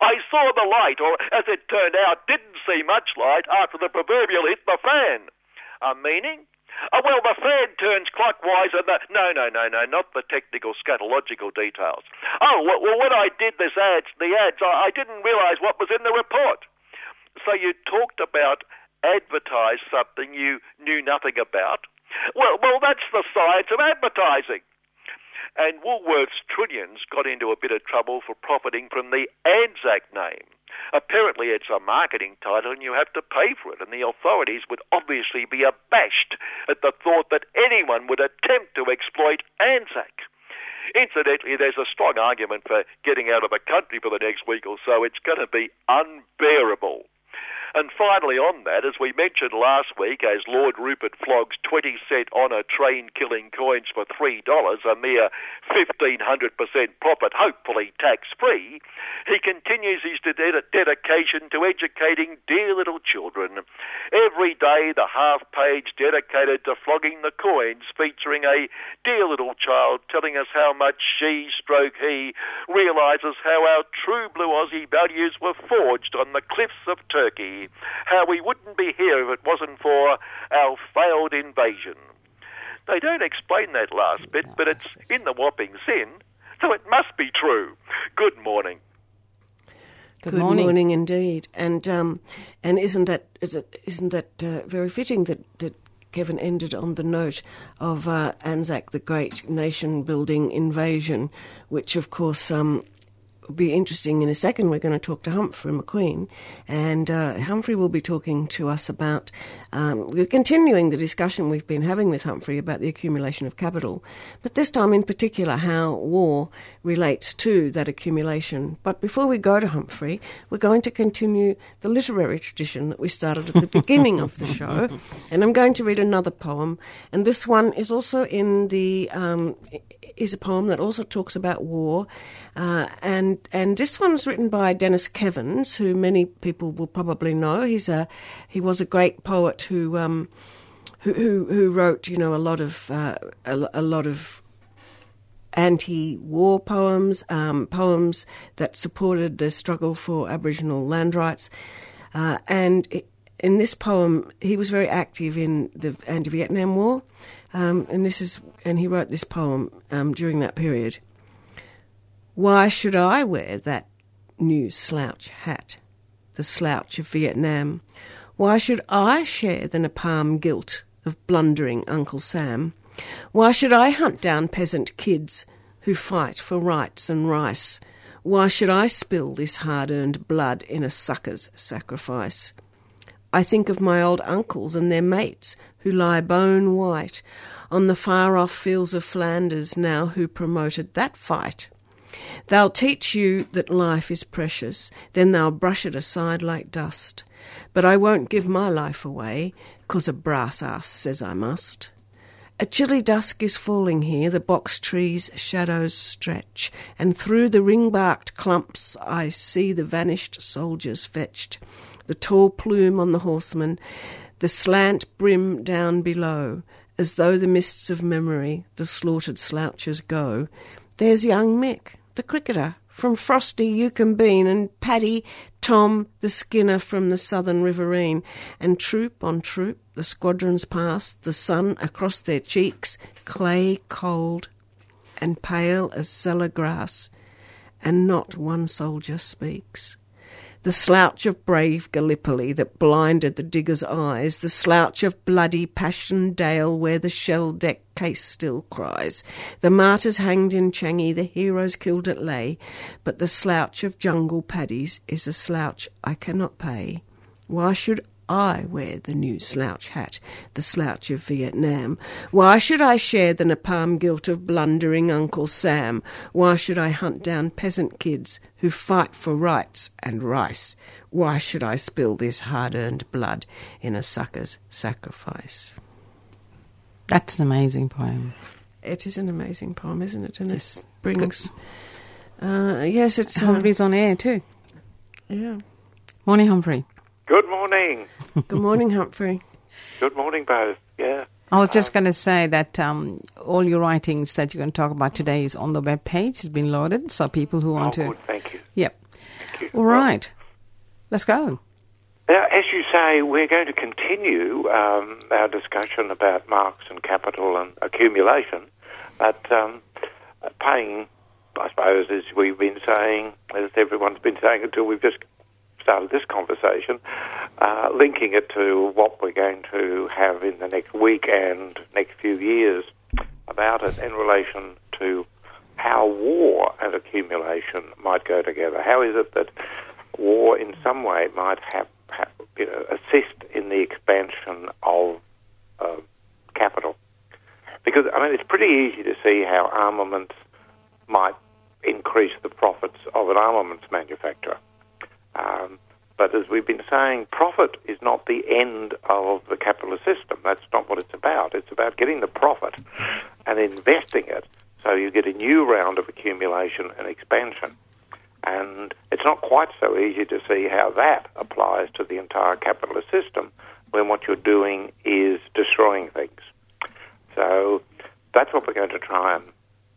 I saw the light, or as it turned out, didn't see much light after the proverbial hit the fan. A meaning? Oh, well, the fan turns clockwise and the... No, no, no, no, not the technical scatological details. Oh, well, when I did this ads, the ads, I, I didn't realise what was in the report. So you talked about advertise something you knew nothing about. Well, well, that's the science of advertising. And Woolworths Trillions got into a bit of trouble for profiting from the Anzac name. Apparently, it's a marketing title and you have to pay for it, and the authorities would obviously be abashed at the thought that anyone would attempt to exploit Anzac. Incidentally, there's a strong argument for getting out of the country for the next week or so. It's going to be unbearable. And finally, on that, as we mentioned last week, as Lord Rupert flogs 20 cent honour train killing coins for $3, a mere 1500% profit, hopefully tax free, he continues his ded- dedication to educating dear little children. Every day, the half page dedicated to flogging the coins, featuring a dear little child telling us how much she stroke he realises how our true blue Aussie values were forged on the cliffs of Turkey how we wouldn't be here if it wasn't for our failed invasion. They don't explain that last bit, but it's in the whopping sin, so it must be true. Good morning. Good, morning. indeed, and um, and isn't that is it, isn't that uh, very fitting that, that Kevin ended on the note of uh, Anzac, the great nation-building invasion, which of course um, will be interesting in a second. We're going to talk to Humphrey McQueen, and uh, Humphrey will be talking to us about. Um, we're continuing the discussion we've been having with Humphrey about the accumulation of capital, but this time in particular how war relates to that accumulation. But before we go to Humphrey, we're going to continue the literary tradition that we started at the *laughs* beginning of the show, and I'm going to read another poem, and this one is also in the um, is a poem that also talks about war, uh, and and this one's written by Denis Kevans, who many people will probably know. He's a he was a great poet who um, who, who, who wrote you know a lot of uh, a, a, lot of anti-war poems, um, poems that supported the struggle for Aboriginal land rights, uh, and. in this poem, he was very active in the anti-Vietnam War, um, and this is and he wrote this poem um, during that period. Why should I wear that new slouch hat, the slouch of Vietnam? Why should I share the napalm guilt of blundering Uncle Sam? Why should I hunt down peasant kids who fight for rights and rice? Why should I spill this hard earned blood in a sucker's sacrifice? I think of my old uncles and their mates who lie bone white on the far off fields of Flanders now who promoted that fight. They'll teach you that life is precious, then they'll brush it aside like dust. But I won't give my life away, 'cause a brass ass says I must. A chilly dusk is falling here, the box trees' shadows stretch, and through the ring barked clumps I see the vanished soldiers fetched, the tall plume on the horseman, the slant brim down below, as though the mists of memory, the slaughtered slouchers go. There's young Mick, the cricketer from frosty Yucumbean, and Paddy, Tom, the skinner from the southern riverine, and troop on troop the squadrons pass, the sun across their cheeks, clay cold and pale as cellar grass, and not one soldier speaks the slouch of brave Gallipoli that blinded the digger's eyes, the slouch of bloody Passchendaele where the shell deck case still cries, the martyrs hanged in Changi, the heroes killed at Lae, but the slouch of jungle paddies is a slouch I cannot pay. Why should I wear the new slouch hat, the slouch of Vietnam? Why should I share the napalm guilt of blundering Uncle Sam? Why should I hunt down peasant kids who fight for rights and rice? Why should I spill this hard earned blood in a sucker's sacrifice? That's an amazing poem. It is an amazing poem, isn't it? And it brings. Uh, yes, it's. Humphrey's on air too. Yeah. Morning, Humphrey. Good morning. Good morning, Humphrey. Good morning, both. Yeah. I was just going to say that um, all your writings that you're going to talk about today is on the web page. It's been loaded, so people who want oh, to. Good, thank you. Yep. Thank you. All right. Let's go. Now, as you say, we're going to continue um, our discussion about Marx and capital and accumulation, but um, paying, I suppose, as we've been saying, as everyone's been saying until we've just started this conversation, uh, linking it to what we're going to have in the next week and next few years about it in relation to how war and accumulation might go together. How is it that war, in some way, might have, have you know, assist in the expansion of uh, capital? Because I mean, it's pretty easy to see how armaments might increase the profits of an armaments manufacturer. Um, but as we've been saying, profit is not the end of the capitalist system. That's not what it's about. It's about getting the profit and investing it so you get a new round of accumulation and expansion. And it's not quite so easy to see how that applies to the entire capitalist system when what you're doing is destroying things. So that's what we're going to try and,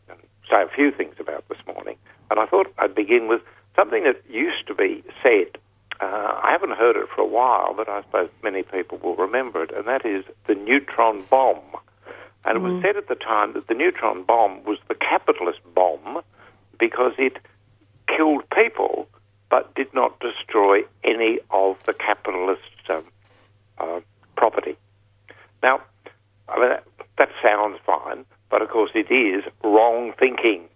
and say a few things about this morning. And I thought I'd begin with something that used to be said. Uh, I haven't heard it for a while, but I suppose many people will remember it, and that is the neutron bomb. And it was said at the time that the neutron bomb was the capitalist bomb because it killed people but did not destroy any of the capitalist um, uh, property. Now, I mean, that, that sounds fine, but of course it is wrong thinking.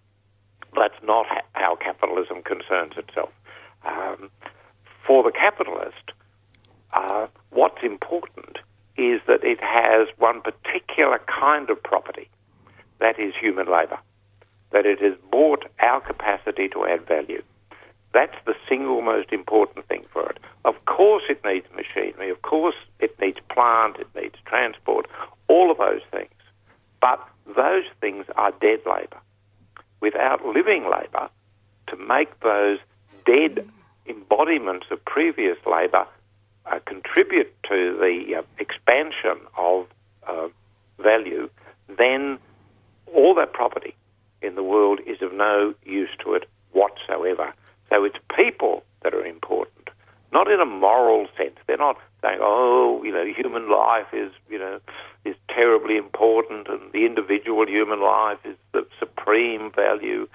That's not how capitalism concerns itself. Um, for the capitalist, uh, what's important is that it has one particular kind of property, that is human labour, that it has bought our capacity to add value. That's the single most important thing for it. Of course, it needs machinery. Of course, it needs plant. It needs transport. All of those things. But those things are dead labour. Without living labour, to make those dead embodiments of previous labour uh, contribute to the uh, expansion of uh, value, then all that property in the world is of no use to it whatsoever. So it's people that are important, not in a moral sense. They're not saying, "Oh, you know, human life is, you know, is terribly important, and the individual human life is the supreme value."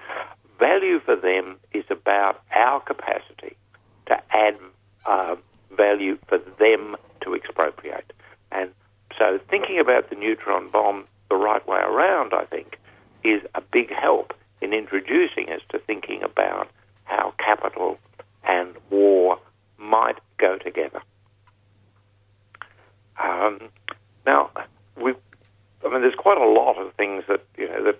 Value for them is about our capacity to add uh, value for them to expropriate. And so, thinking about the neutron bomb the right way around, I think, is a big help in introducing us to thinking about how capital might go together. Um, now, we, I mean, there's quite a lot of things that you know that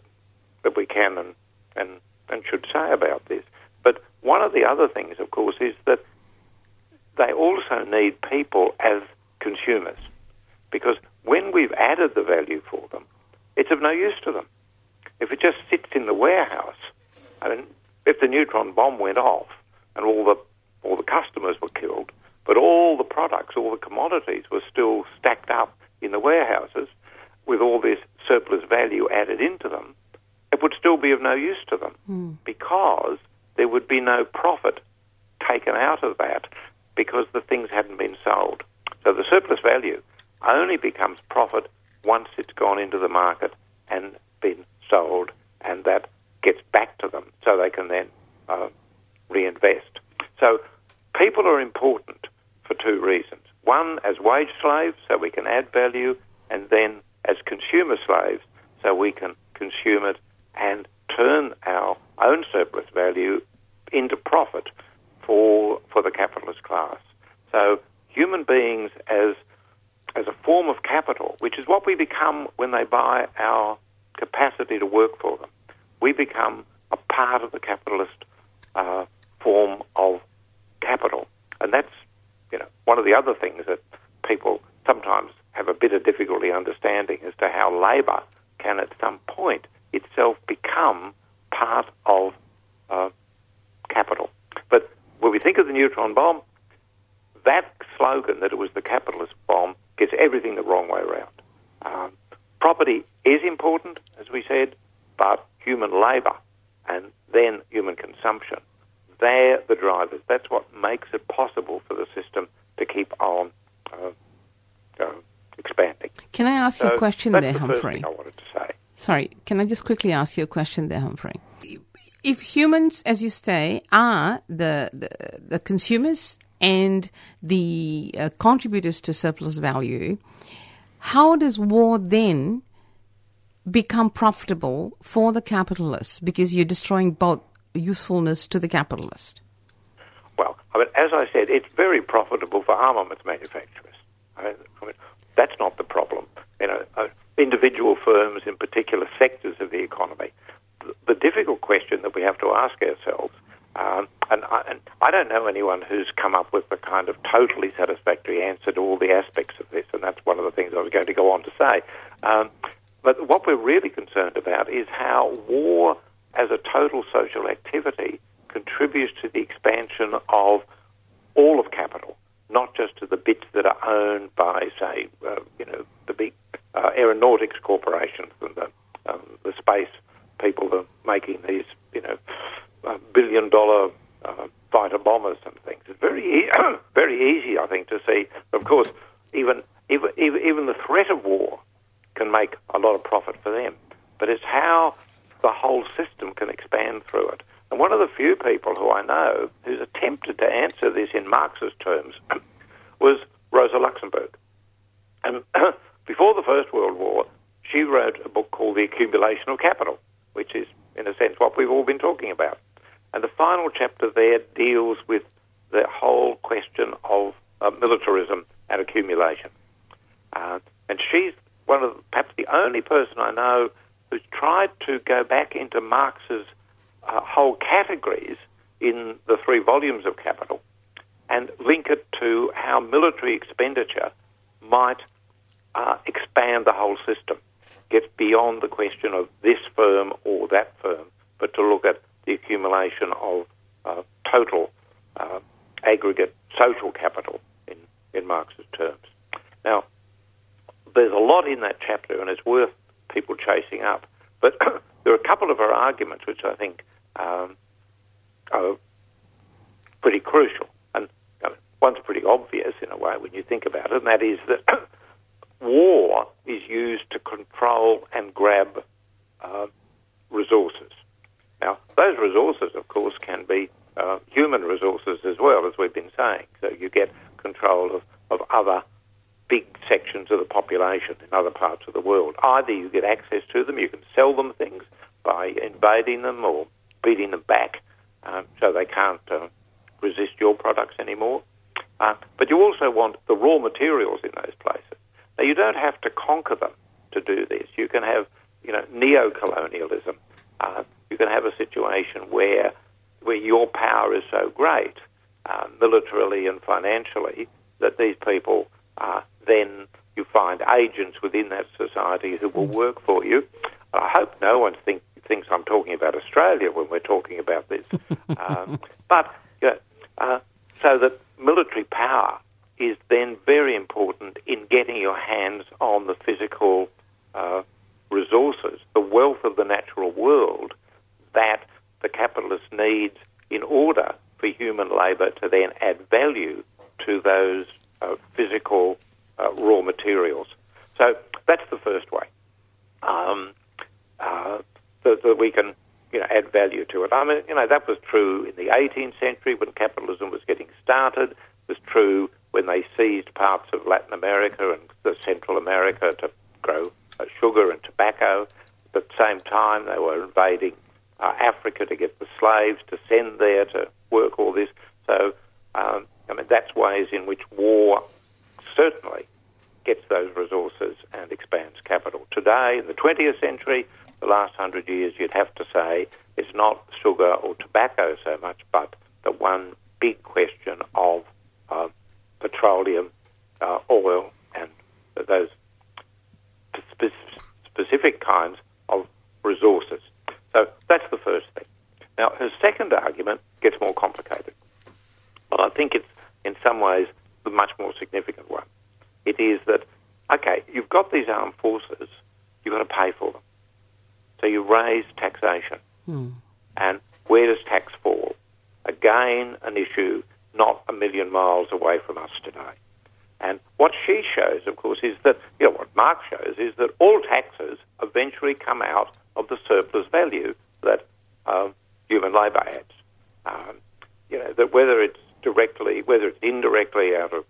that we can and and and should say about this. But one of the other things, of course, is that they also need people as consumers, because when we've added the value for them, it's of no use to them. If it just sits in the warehouse, I mean, if the neutron bomb went off and all the all the customers were killed, but all the products, all the commodities were still stacked up in the warehouses with all this surplus value added into them, it would still be of no use to them Hmm. because there would be no profit taken out of that because the things hadn't been sold. So the surplus value only becomes profit once it's gone into the market and been sold, and that gets back to them so they can then uh, reinvest. So people are important for two reasons. One, as wage slaves, so we can add value, and then as consumer slaves, so we can consume it and turn our own surplus value into profit for for the capitalist class. So human beings as as a form of capital, which is what we become when they buy our capacity to work for them. We become a part of the capitalist uh, form of capital, and that's you know one of the other things that people sometimes have a bit of difficulty understanding as to how labour can at some point itself become part of uh, capital. But when we think of the neutron bomb, that slogan that it was the capitalist bomb gets everything the wrong way around. Um, property is important, as we said, but human labour and then human consumption, they're the drivers. That's what makes it possible for the system to keep on uh, uh, expanding. Can I ask you a question there, the Humphrey? I wanted to say. Sorry, can I just quickly ask you a question there, Humphrey? If humans, as you say, are the the, the consumers and the uh, contributors to surplus value, how does war then become profitable for the capitalists? Because you're destroying both usefulness to the capitalist. Well, I mean, as I said, it's very profitable for armaments manufacturers. I mean, I mean, that's not the problem. You know, uh, individual firms in particular sectors of the economy. The, the difficult question that we have to ask ourselves, um, and, I, and I don't know anyone who's come up with the kind of totally satisfactory answer to all the aspects of this, and that's one of the things I was going to go on to say. Um, but what we're really concerned about is how war as a total social activity contributes to the expansion of all of capital, not just to the bits that are owned by, say, uh, you know, the big uh, aeronautics corporations and the, um, the space people that are making these, you know, uh, billion-dollar uh, fighter bombers and things. It's very, e- *coughs* very easy, I think, to see. Of course, even even even the threat of war can make a lot of profit for them, but it's how the whole system can expand through it. And one of the few people who I know who's attempted to answer this in Marxist terms *clears throat* was Rosa Luxemburg. And *clears throat* before the First World War, she wrote a book called The Accumulation of Capital, which is, in a sense, what we've all been talking about. And the final chapter there deals with the whole question of uh, militarism and accumulation. Uh, and she's one of perhaps the only person I know who's tried to go back into Marx's uh, whole categories in the three volumes of Capital and link it to how military expenditure might uh, expand the whole system, get beyond the question of this firm or that firm, but to look at the accumulation of uh, total uh, aggregate social capital in, in Marx's terms. Now, there's a lot in that chapter, and it's worth people chasing up. But *clears throat* there are a couple of her arguments which I think um, are pretty crucial. And one's pretty obvious in a way when you think about it, and that is that *clears throat* war is used to control and grab uh, resources. Now, those resources, of course, can be uh, human resources as well, as we've been saying. So you get control of, of other big sections of the population in other parts of the world. Either you get access to them, you can sell them things by invading them or beating them back um, so they can't uh, resist your products anymore. Uh, but you also want the raw materials in those places. Now, you don't have to conquer them to do this. You can have, you know, neo-colonialism. Uh, you can have a situation where where your power is so great, uh, militarily and financially, that these people uh, then you find agents within that society who will work for you. I hope no one think, thinks I'm talking about Australia when we're talking about this. *laughs* um, but you know, uh, so that military power is then very important in getting your hands on the physical uh, resources, the wealth of the natural world that the capitalist needs in order for human labour to then add value to those uh, physical uh, raw materials. So that's the first way um, uh, that, that we can you know, add value to it. I mean, you know, that was true in the 18th century when capitalism was getting started. It was true when they seized parts of Latin America and Central America to grow uh, sugar and tobacco. At the same time, they were invading uh, Africa to get the slaves to send there to work all this. So, um, I mean, that's ways in which war certainly gets those resources and expands capital. Today, in the 20th century, the last hundred years, you'd have to say it's not sugar or tobacco so much, but the one big question of uh, petroleum, uh, oil, and those spe- specific kinds of resources. So that's the first thing. Now, her second argument gets more complicated. But I think it's, in some ways, the much more significant one. It is that, okay, you've got these armed forces, you've got to pay for them. So you raise taxation. Hmm. And where does tax fall? Again, an issue not a million miles away from us today. And what she shows, of course, is that, you know, what Marx shows is that all taxes eventually come out of the surplus value that um, human labour adds. Um, you know, that whether it's directly, whether it's indirectly out of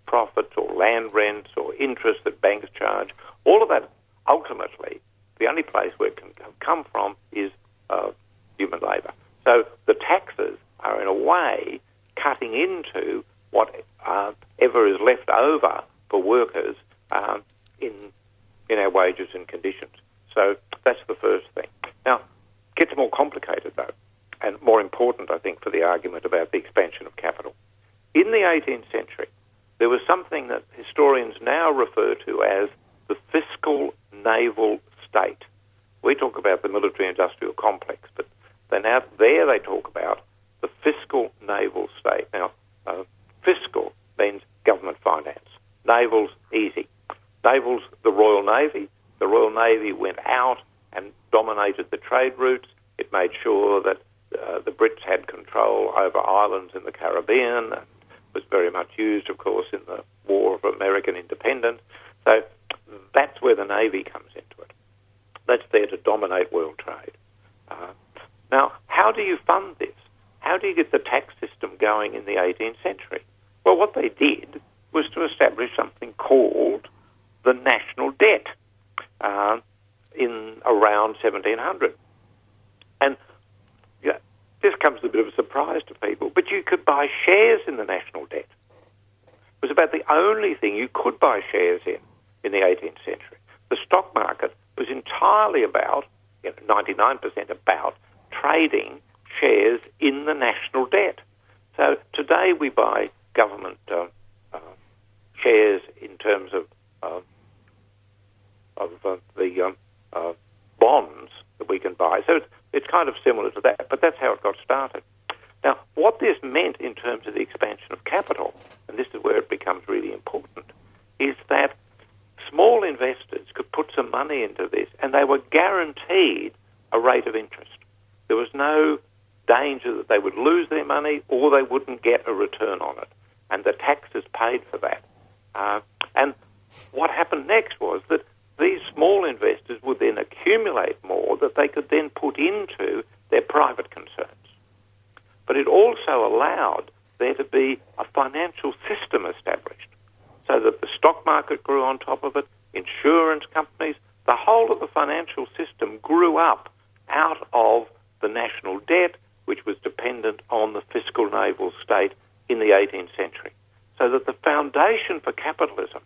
it, insurance companies, the whole of the financial system grew up out of the national debt, which was dependent on the fiscal naval state in the 18th century. So that the foundation for capitalism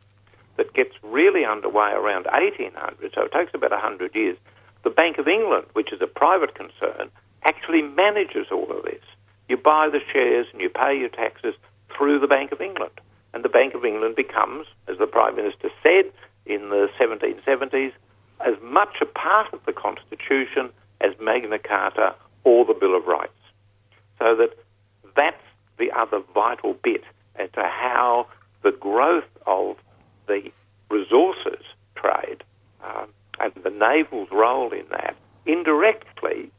that gets really underway around 1800, so it takes about 100 years, the Bank of England, which is a private concern, actually manages all of this. You buy the shares and you pay your taxes through the Bank of England. And the Bank of England becomes, as the Prime Minister said in the 1770s, as much a part of the Constitution as Magna Carta or the Bill of Rights. So that that's the other vital bit as to how the growth of the resources trade um, and the naval's role in that indirectly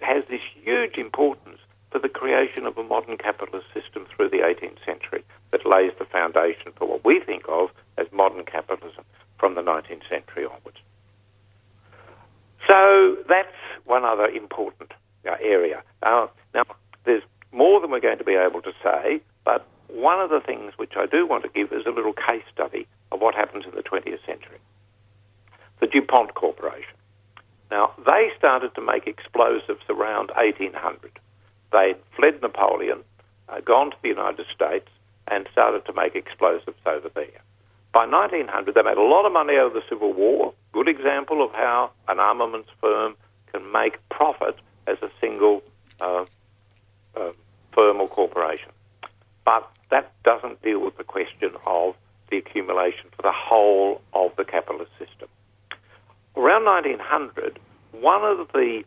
has this huge importance for the creation of a modern capitalist system through the 18th century that lays the foundation for what we think of as modern capitalism from the 19th century onwards. So that's one other important uh, area. Uh, now, there's more than we're going to be able to say, but one of the things which I do want to give is a little case study of what happens in the 20th century. The DuPont Corporation. Now, they started to make explosives around 1800. They'd fled Napoleon, uh, gone to the United States, and started to make explosives over there. By 1900, they made a lot of money over the Civil War. Good example of how an armaments firm can make profit as a single uh, uh, firm or corporation. But that doesn't deal with the question of the accumulation for the whole of the capitalist system. Around 1900, one of the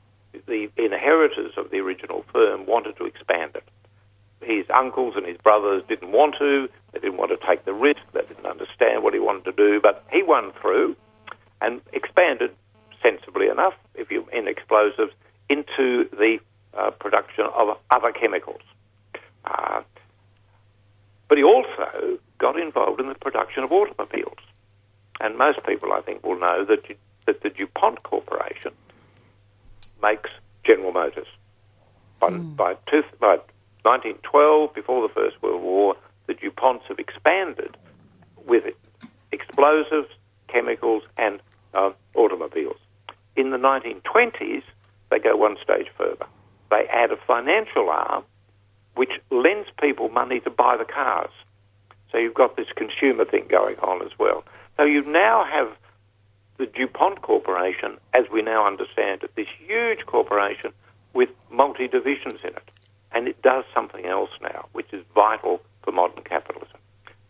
the inheritors of the original firm wanted to expand it. His uncles and his brothers didn't want to. They didn't want to take the risk. They didn't understand what he wanted to do. But he won through and expanded sensibly enough, if you're in explosives, into the uh, production of other chemicals. Uh, But he also got involved in the production of automobiles. And most people, I think, will know that, that the DuPont Corporation makes General Motors. By, by, two, by 1912, before the First World War, the DuPonts have expanded with it. explosives, chemicals, and uh, automobiles. In the 1920s, they go one stage further. They add a financial arm which lends people money to buy the cars. So you've got this consumer thing going on as well. So you now have the DuPont Corporation, as we now understand it, this huge corporation with multi divisions in it. And it does something else now, which is vital for modern capitalism.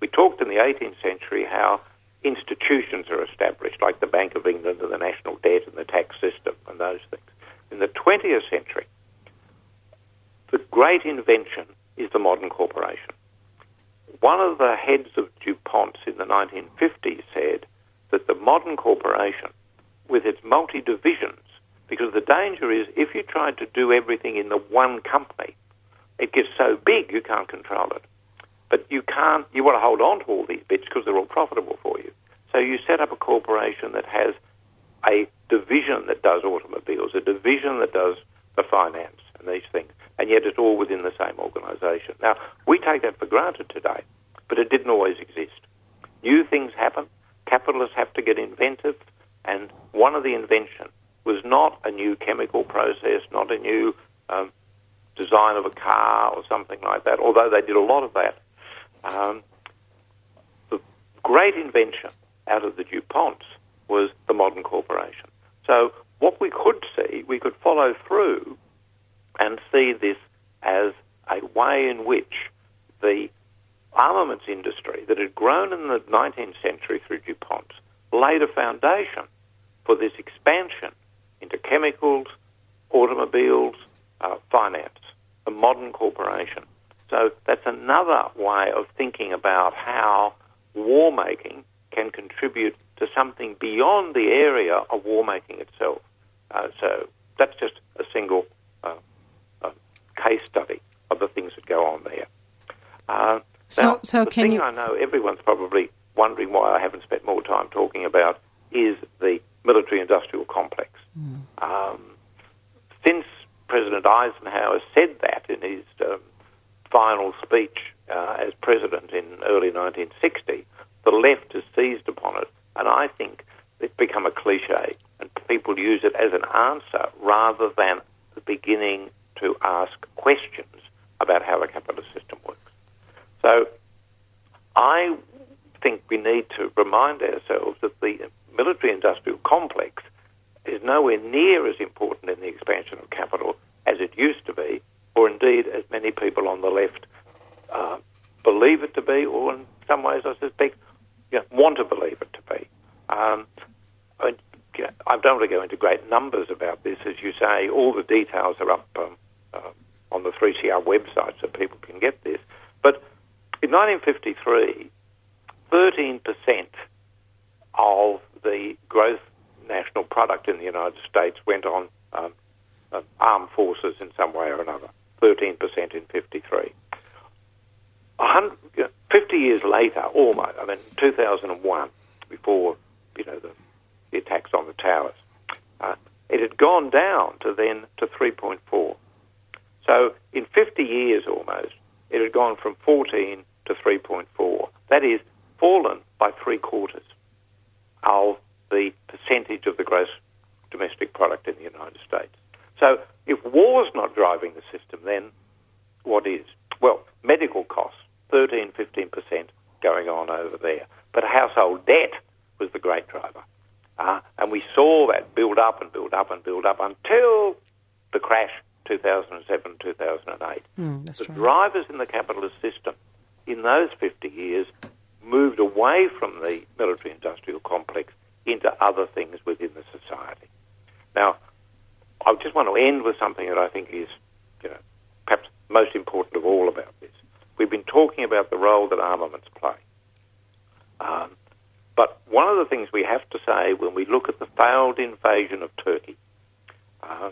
We talked in the 18th century how institutions are established, like the Bank of England and the national debt and the tax system and those things. In the 20th century, the great invention is the modern corporation. One of the heads of DuPont in the 1950s said that the modern corporation, with its multi divisions, because the danger is if you try to do everything in the one company, it gets so big you can't control it. But you can't, you want to hold on to all these bits because they're all profitable for you. So you set up a corporation that has a division that does automobiles, a division that does the finance and these things, and yet it's all within the same organisation. Now, we take that for granted today, but it didn't always exist. New things happen, capitalists have to get inventive, and one of the inventions was not a new chemical process, not a new um, design of a car or something like that, although they did a lot of that. Um, the great invention out of the DuPonts was the modern corporation. So what we could see, we could follow through and see this as a way in which the armaments industry that had grown in the 19th century through DuPont laid a foundation for this expansion into chemicals, automobiles, uh, finance, a modern corporation. So that's another way of thinking about how war making can contribute to something beyond the area of war making itself. Uh, so that's just a single uh, uh, case study of the things that go on there. So- now, so the can thing you- I know everyone's probably wondering why I haven't spent more time talking about is the military-industrial complex. Um, since President Eisenhower said that in his um, final speech uh, as president in early 1960, the left has seized upon it, and I think it's become a cliche, and people use it as an answer rather than beginning to ask questions about how the capitalist system works. So I think we need to remind ourselves that the military industrial complex is nowhere near as important in the expansion of capital as it used to be, or indeed as many people on the left uh, believe it to be, or in some ways I suspect you know, want to believe it to be. Um, I, don't want to go into great numbers about this. As you say, all the details are up um, uh, on the 3CR website so people can get this. In 1953, 13% of the gross national product in the United States went on um, uh, armed forces in some way or another. 13% in 53. A hundred, you know, 50 years later, almost, I mean, 2001, before, you know, the, the attacks on the towers, uh, it had gone down to then to 3.4. So in 50 years almost, it had gone from 14 to 3.4. That is fallen by three quarters of the percentage of the gross domestic product in the United States. So if war's not driving the system, then what is? Well, medical costs, 13, 15% going on over there. But household debt was the great driver. Uh, and we saw that build up and build up and build up until the crash 2007, 2008. Mm, the right. drivers in the capitalist system in those 50 years moved away from the military industrial complex into other things within the society. Now, I just want to end with something that I think is, you know, perhaps most important of all about this. We've been talking about the role that armaments play. Um, but one of the things we have to say when we look at the failed invasion of Turkey, uh,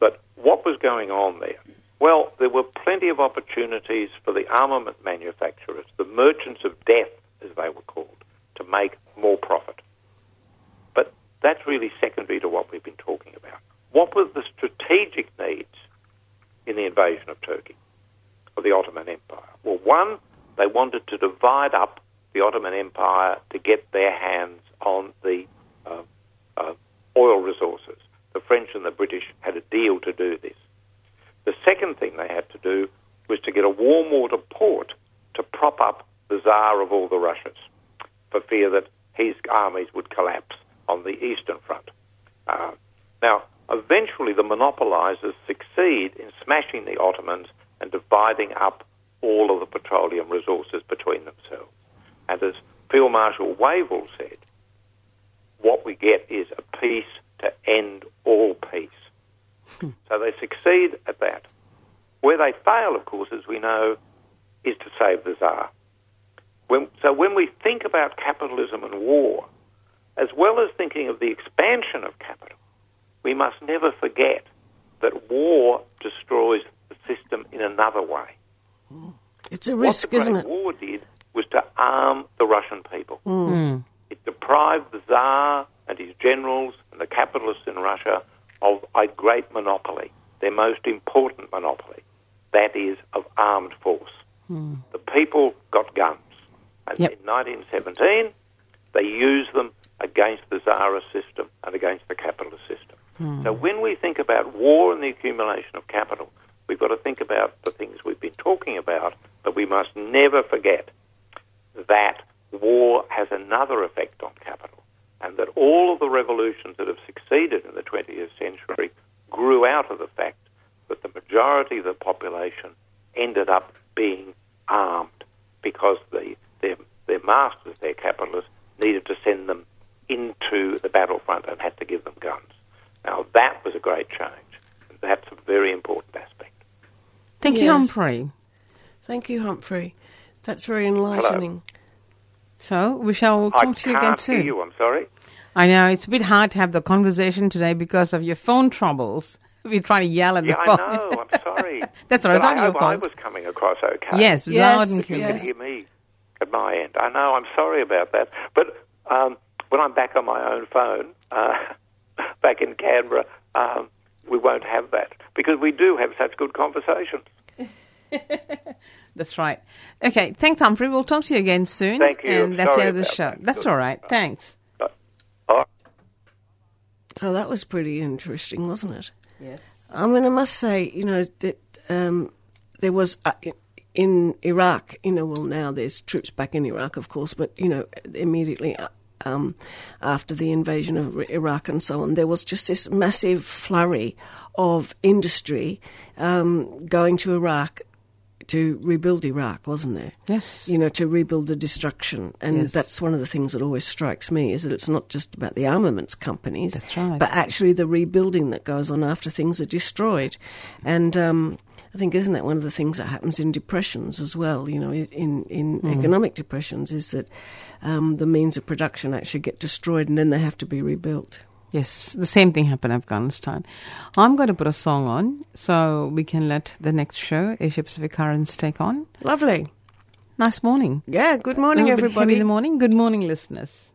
but what was going on there Well, there were plenty of opportunities for the armament manufacturers, the merchants of death, as they were called, to make more profit. But that's really secondary to what we've been talking about. What were the strategic needs in the invasion of Turkey, of the Ottoman Empire? Well, one, they wanted to divide up the Ottoman Empire to get their hands on the uh, uh, oil resources. The French and the British had a deal to do this. The second thing they had to do was to get a warm water port to prop up the Tsar of all the Russias for fear that his armies would collapse on the Eastern Front. Uh, now, eventually the monopolizers succeed in smashing the Ottomans and dividing up all of the petroleum resources between themselves. And as Field Marshal Wavell said, what we get is a peace to end all peace. So they succeed at that. Where they fail, of course, as we know, is to save the Tsar. When, so when we think about capitalism and war, as well as thinking of the expansion of capital, we must never forget that war destroys the system in another way. It's a risk, what the isn't Great it? War did was to arm the Russian people. Mm. It deprived the Tsar and his generals and the capitalists in Russia of a great monopoly, their most important monopoly, that is of armed force. Hmm. The people got guns. And Yep. in 1917, they used them against the Tsarist system and against the capitalist system. Hmm. So when we think about war and the accumulation of capital, we've got to think about the things we've been talking about, but we must never forget that war has another effect on capital, and that all of the revolutions that have succeeded in the 20th century grew out of the fact that the majority of the population ended up being armed because the, their, their masters, their capitalists, needed to send them into the battlefront and had to give them guns. Now, that was a great change. That's a very important aspect. Thank you, Humphrey. Thank you, Humphrey. That's very enlightening. So we shall talk I to you can't again soon. hear you, I'm sorry. I know it's a bit hard to have the conversation today because of your phone troubles. *laughs* We're trying to yell at Yeah, the I know. I'm sorry. *laughs* That's all right. But It's not I your hope I was coming across okay. Yes, Yes, loud and You clear. can hear me at my end. I know. I'm sorry about that. But um, when I'm back on my own phone, uh, *laughs* back in Canberra, um, we won't have that because we do have such good conversations. *laughs* That's right. Okay, thanks, Humphrey. We'll talk to you again soon. Thank you. And that's the Sorry end of the about show. that. That's all right. Thanks. Oh, that was pretty interesting, wasn't it? Yes. I mean, I must say, you know, that um, there was uh, in Iraq, you know, well, now there's troops back in Iraq, of course, but, you know, immediately uh, um, after the invasion of Iraq and so on, there was just this massive flurry of industry um, going to Iraq to rebuild Iraq, wasn't there? Yes. You know, to rebuild the destruction. And Yes. that's one of the things that always strikes me is that it's not just about the armaments companies, right. but actually the rebuilding that goes on after things are destroyed. And um, I think, isn't that one of the things that happens in depressions as well? You know, in, in Mm. economic depressions, is that um, the means of production actually get destroyed and then they have to be rebuilt. Yes, the same thing happened in Afghanistan. I'm going to put a song on so we can let the next show, Asia Pacific Currents, take on. Lovely. Nice morning. Yeah, good morning, A little bit heavy everybody. in the morning. Good morning, listeners.